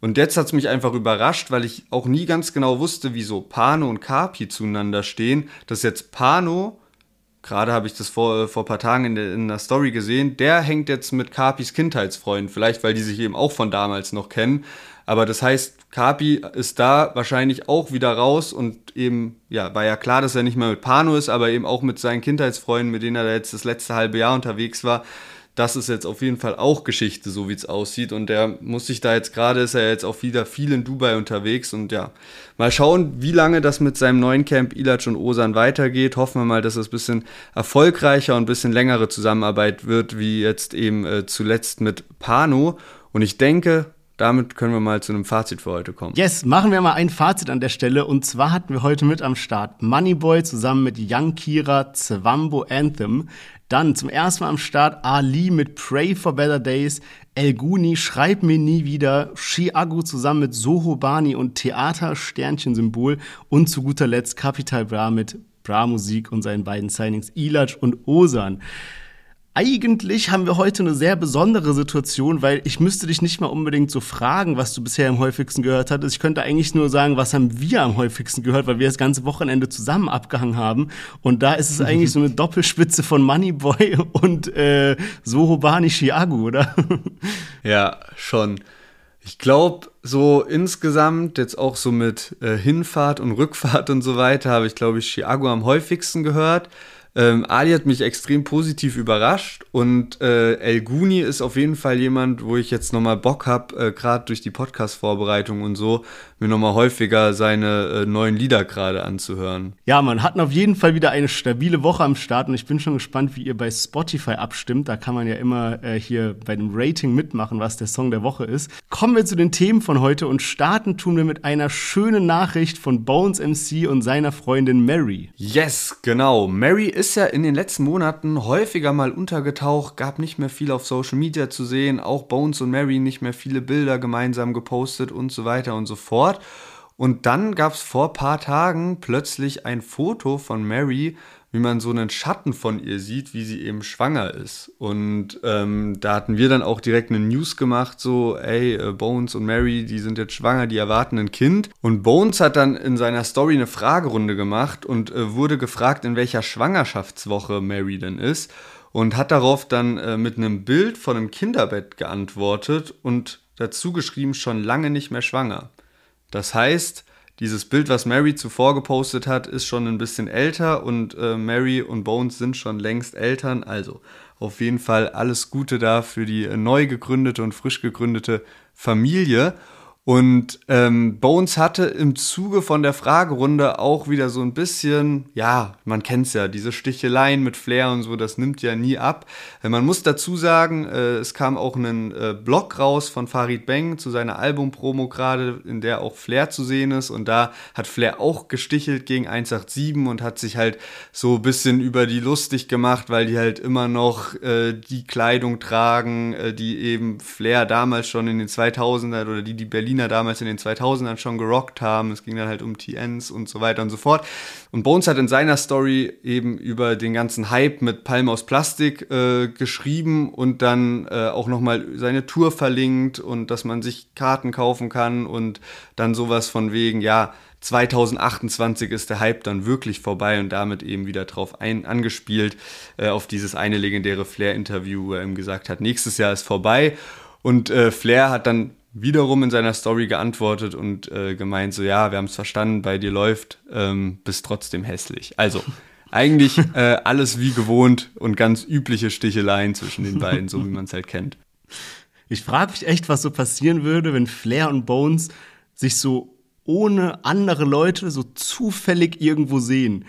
S1: und jetzt hat es mich einfach überrascht, weil ich auch nie ganz genau wusste, wieso Pano und Kapi zueinander stehen, dass jetzt Pano, gerade habe ich das vor, äh, vor ein paar Tagen in der, in der Story gesehen, der hängt jetzt mit Kapis Kindheitsfreund, vielleicht weil die sich eben auch von damals noch kennen. Aber das heißt, Kapi ist da wahrscheinlich auch wieder raus und eben, ja, war ja klar, dass er nicht mehr mit Pano ist, aber eben auch mit seinen Kindheitsfreunden, mit denen er jetzt das letzte halbe Jahr unterwegs war das ist jetzt auf jeden Fall auch Geschichte, so wie es aussieht. Und der muss sich da jetzt gerade, ist er jetzt auch wieder viel in Dubai unterwegs. Und ja, mal schauen, wie lange das mit seinem neuen Camp Ilac und Osan weitergeht. Hoffen wir mal, dass es ein bisschen erfolgreicher und ein bisschen längere Zusammenarbeit wird, wie jetzt eben äh, zuletzt mit Pano. Und ich denke, damit können wir mal zu einem Fazit für heute kommen.
S2: Yes, machen wir mal ein Fazit an der Stelle. Und zwar hatten wir heute mit am Start Moneyboy zusammen mit Young Kira Zwambo Anthem. Dann zum ersten Mal am Start Ali mit Pray for Better Days, El Guni, Schreib mir nie wieder, Chiago zusammen mit Soho Bani und Theater Sternchen Symbol und zu guter Letzt Capital Bra mit Bra Musik und seinen beiden Signings Ilaj und Osan. Eigentlich haben wir heute eine sehr besondere Situation, weil ich müsste dich nicht mal unbedingt so fragen, was du bisher am häufigsten gehört hattest. Ich könnte eigentlich nur sagen, was haben wir am häufigsten gehört, weil wir das ganze Wochenende zusammen abgehangen haben. Und da ist es eigentlich so eine Doppelspitze von Moneyboy und äh, Soho Bani Chiago, oder?
S1: Ja, schon. Ich glaube, so insgesamt, jetzt auch so mit äh, Hinfahrt und Rückfahrt und so weiter, habe ich, glaube ich, Chiago am häufigsten gehört. Ähm, Ali hat mich extrem positiv überrascht und äh, El Guni ist auf jeden Fall jemand, wo ich jetzt nochmal Bock habe, äh, gerade durch die Podcast-Vorbereitung und so, mir nochmal häufiger seine äh, neuen Lieder gerade anzuhören.
S2: Ja, man hatten auf jeden Fall wieder eine stabile Woche am Start und ich bin schon gespannt, wie ihr bei Spotify abstimmt. Da kann man ja immer äh, hier bei dem Rating mitmachen, was der Song der Woche ist. Kommen wir zu den Themen von heute und starten tun wir mit einer schönen Nachricht von Bones MC und seiner Freundin Mary.
S1: Yes, genau. Mary ist ist ja in den letzten Monaten häufiger mal untergetaucht, gab nicht mehr viel auf Social Media zu sehen, auch Bones und Mary nicht mehr viele Bilder gemeinsam gepostet und so weiter und so fort. Und dann gab es vor paar Tagen plötzlich ein Foto von Mary wie man so einen Schatten von ihr sieht, wie sie eben schwanger ist. Und ähm, da hatten wir dann auch direkt eine News gemacht, so, ey, äh, Bones und Mary, die sind jetzt schwanger, die erwarten ein Kind. Und Bones hat dann in seiner Story eine Fragerunde gemacht und äh, wurde gefragt, in welcher Schwangerschaftswoche Mary denn ist. Und hat darauf dann äh, mit einem Bild von einem Kinderbett geantwortet und dazu geschrieben, schon lange nicht mehr schwanger. Das heißt, dieses Bild, was Mary zuvor gepostet hat, ist schon ein bisschen älter und äh, Mary und Bones sind schon längst Eltern. Also auf jeden Fall alles Gute da für die neu gegründete und frisch gegründete Familie. Und ähm, Bones hatte im Zuge von der Fragerunde auch wieder so ein bisschen, ja, man kennt's ja, diese Sticheleien mit Flair und so, das nimmt ja nie ab. Äh, man muss dazu sagen, äh, es kam auch ein äh, Blog raus von Farid Beng zu seiner Albumpromo gerade, in der auch Flair zu sehen ist. Und da hat Flair auch gestichelt gegen 187 und hat sich halt so ein bisschen über die lustig gemacht, weil die halt immer noch äh, die Kleidung tragen, äh, die eben Flair damals schon in den 2000er oder die die Berlin Berliner damals in den 2000ern schon gerockt haben. Es ging dann halt um TNs und so weiter und so fort. Und Bones hat in seiner Story eben über den ganzen Hype mit Palm aus Plastik äh, geschrieben und dann äh, auch nochmal seine Tour verlinkt und dass man sich Karten kaufen kann und dann sowas von wegen, ja, 2028 ist der Hype dann wirklich vorbei und damit eben wieder drauf ein, angespielt, äh, auf dieses eine legendäre Flair-Interview, wo er ihm gesagt hat, nächstes Jahr ist vorbei. Und äh, Flair hat dann wiederum in seiner Story geantwortet und äh, gemeint, so ja, wir haben es verstanden, bei dir läuft, ähm, bist trotzdem hässlich. Also eigentlich äh, alles wie gewohnt und ganz übliche Sticheleien zwischen den beiden, so wie man es halt kennt.
S2: Ich frage mich echt, was so passieren würde, wenn Flair und Bones sich so ohne andere Leute so zufällig irgendwo sehen.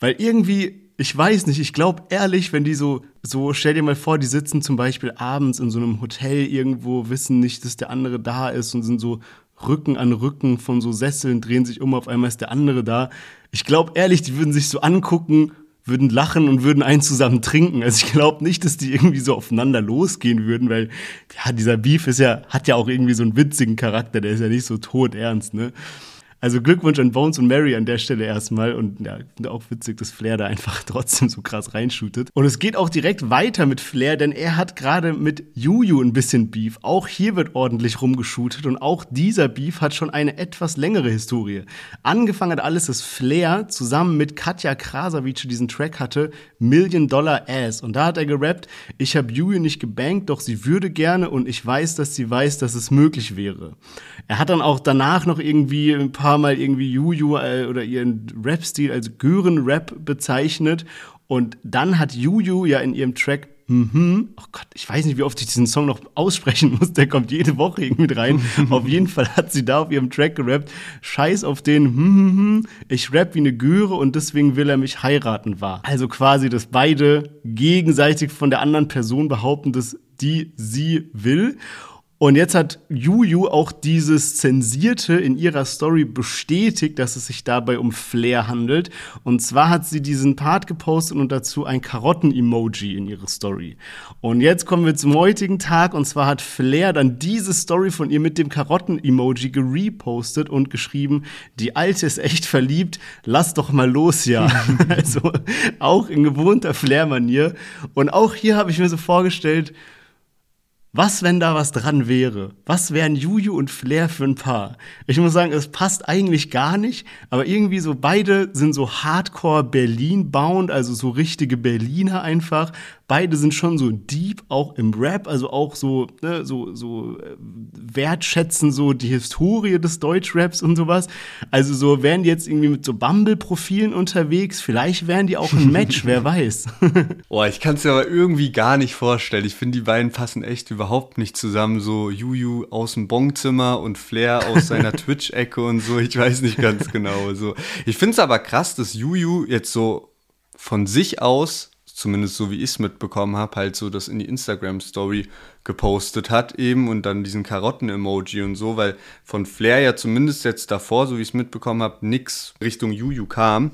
S2: Weil irgendwie ich weiß nicht, ich glaube ehrlich, wenn die so, so, stell dir mal vor, die sitzen zum Beispiel abends in so einem Hotel irgendwo, wissen nicht, dass der andere da ist und sind so Rücken an Rücken von so Sesseln, drehen sich um, auf einmal ist der andere da. Ich glaube ehrlich, die würden sich so angucken, würden lachen und würden einen zusammen trinken. Also ich glaube nicht, dass die irgendwie so aufeinander losgehen würden, weil ja, dieser Beef ist ja, hat ja auch irgendwie so einen witzigen Charakter, der ist ja nicht so todernst, ne? Also Glückwunsch an Bones und Mary an der Stelle erstmal. Und ja, auch witzig, dass Flair da einfach trotzdem so krass reinshootet. Und es geht auch direkt weiter mit Flair, denn er hat gerade mit Juju ein bisschen Beef. Auch hier wird ordentlich rumgeshootet und auch dieser Beef hat schon eine etwas längere Historie. Angefangen hat alles, dass Flair zusammen mit Katja Krasavice diesen Track hatte, Million Dollar Ass. Und da hat er gerappt, ich habe Juju nicht gebankt, doch sie würde gerne und ich weiß, dass sie weiß, dass es möglich wäre. Er hat dann auch danach noch irgendwie ein paar paar Mal irgendwie Juju äh, oder ihren Rap-Stil als Gören-Rap bezeichnet. Und dann hat Juju ja in ihrem Track Mhm. Oh Gott, ich weiß nicht, wie oft ich diesen Song noch aussprechen muss. Der kommt jede Woche irgendwie rein. auf jeden Fall hat sie da auf ihrem Track gerappt. Scheiß auf den, hm, ich rap wie eine Göre und deswegen will er mich heiraten war. Also quasi, dass beide gegenseitig von der anderen Person behaupten, dass die sie will. Und jetzt hat Juju auch dieses Zensierte in ihrer Story bestätigt, dass es sich dabei um Flair handelt. Und zwar hat sie diesen Part gepostet und dazu ein Karotten-Emoji in ihre Story. Und jetzt kommen wir zum heutigen Tag. Und zwar hat Flair dann diese Story von ihr mit dem Karotten-Emoji gerepostet und geschrieben, die Alte ist echt verliebt, lass doch mal los, ja. also auch in gewohnter Flair-Manier. Und auch hier habe ich mir so vorgestellt, was, wenn da was dran wäre? Was wären Juju und Flair für ein Paar? Ich muss sagen, es passt eigentlich gar nicht, aber irgendwie so beide sind so Hardcore Berlin-bound, also so richtige Berliner einfach, beide sind schon so deep, auch im Rap, also auch so, ne, so, so äh, wertschätzen so die Historie des Deutschraps und sowas. Also so wären die jetzt irgendwie mit so Bumble-Profilen unterwegs, vielleicht wären die auch ein Match, wer weiß.
S1: Boah, ich kann es mir aber irgendwie gar nicht vorstellen. Ich finde, die beiden passen echt überhaupt nicht zusammen. So Juju aus dem Bonzimmer und Flair aus seiner Twitch-Ecke und so. Ich weiß nicht ganz genau. So. Ich finde es aber krass, dass Juju jetzt so von sich aus zumindest so wie ich es mitbekommen habe, halt so das in die Instagram-Story gepostet hat eben und dann diesen Karotten-Emoji und so, weil von Flair ja zumindest jetzt davor, so wie ich es mitbekommen habe, nix Richtung Juju kam.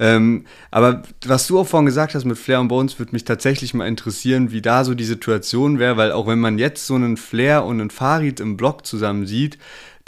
S1: Ähm, aber was du auch vorhin gesagt hast mit Flair und Bones, würde mich tatsächlich mal interessieren, wie da so die Situation wäre, weil auch wenn man jetzt so einen Flair und einen Farid im Blog zusammen sieht,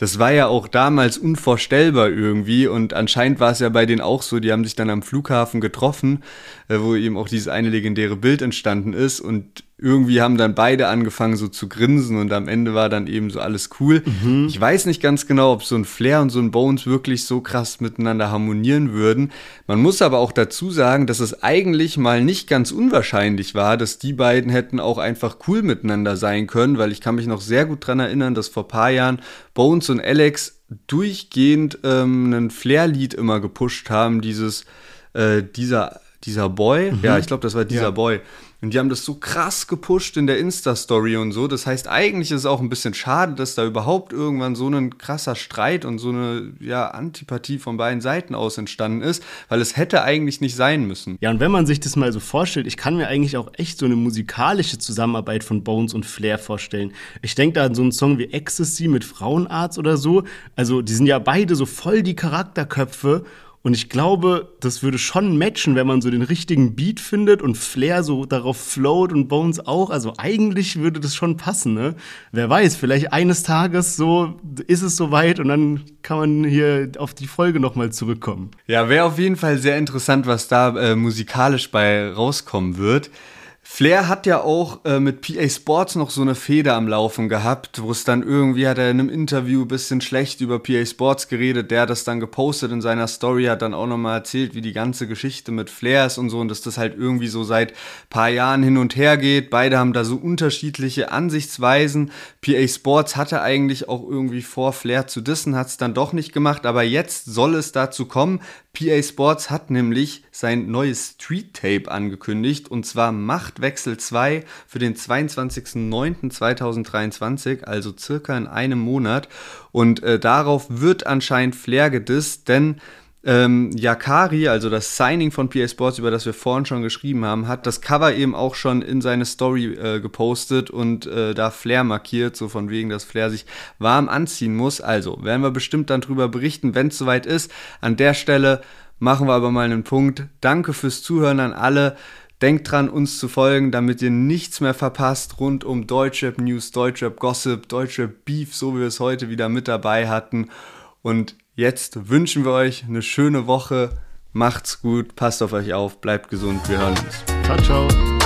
S1: das war ja auch damals unvorstellbar irgendwie und anscheinend war es ja bei denen auch so, die haben sich dann am Flughafen getroffen, äh, wo eben auch dieses eine legendäre Bild entstanden ist und irgendwie haben dann beide angefangen so zu grinsen und am Ende war dann eben so alles cool. Mhm. Ich weiß nicht ganz genau, ob so ein Flair und so ein Bones wirklich so krass miteinander harmonieren würden. Man muss aber auch dazu sagen, dass es eigentlich mal nicht ganz unwahrscheinlich war, dass die beiden hätten auch einfach cool miteinander sein können, weil ich kann mich noch sehr gut dran erinnern, dass vor paar Jahren Bones und Alex durchgehend ähm, ein Flair-Lied immer gepusht haben, dieses, äh, dieser, dieser Boy, mhm. ja, ich glaube, das war dieser ja. Boy und die haben das so krass gepusht in der Insta-Story und so. Das heißt, eigentlich ist es auch ein bisschen schade, dass da überhaupt irgendwann so ein krasser Streit und so eine ja, Antipathie von beiden Seiten aus entstanden ist, weil es hätte eigentlich nicht sein müssen.
S2: Ja, und wenn man sich das mal so vorstellt, ich kann mir eigentlich auch echt so eine musikalische Zusammenarbeit von Bones und Flair vorstellen. Ich denke da an so einen Song wie Ecstasy mit Frauenarzt oder so. Also, die sind ja beide so voll die Charakterköpfe und ich glaube, das würde schon matchen, wenn man so den richtigen Beat findet und Flair so darauf float und Bones auch. Also eigentlich würde das schon passen, ne? Wer weiß, vielleicht eines Tages so ist es soweit und dann kann man hier auf die Folge nochmal zurückkommen.
S1: Ja, wäre auf jeden Fall sehr interessant, was da äh, musikalisch bei rauskommen wird. Flair hat ja auch äh, mit PA Sports noch so eine Feder am Laufen gehabt, wo es dann irgendwie hat er in einem Interview ein bisschen schlecht über PA Sports geredet, der hat das dann gepostet in seiner Story, hat dann auch nochmal erzählt, wie die ganze Geschichte mit Flair ist und so und dass das halt irgendwie so seit paar Jahren hin und her geht. Beide haben da so unterschiedliche Ansichtsweisen. PA Sports hatte eigentlich auch irgendwie vor, Flair zu dissen, hat es dann doch nicht gemacht, aber jetzt soll es dazu kommen. PA Sports hat nämlich sein neues Street Tape angekündigt und zwar Machtwechsel 2 für den 22.09.2023, also circa in einem Monat. Und äh, darauf wird anscheinend Flair gedisst, denn ähm, Yakari, also das Signing von PA Sports, über das wir vorhin schon geschrieben haben, hat das Cover eben auch schon in seine Story äh, gepostet und äh, da Flair markiert, so von wegen, dass Flair sich warm anziehen muss. Also werden wir bestimmt dann drüber berichten, wenn es soweit ist. An der Stelle machen wir aber mal einen Punkt. Danke fürs Zuhören an alle. Denkt dran, uns zu folgen, damit ihr nichts mehr verpasst rund um Deutschrap News, Deutschrap Gossip, Deutschrap Beef, so wie wir es heute wieder mit dabei hatten. Und Jetzt wünschen wir euch eine schöne Woche. Macht's gut, passt auf euch auf, bleibt gesund, wir hören uns.
S2: Ciao, ciao.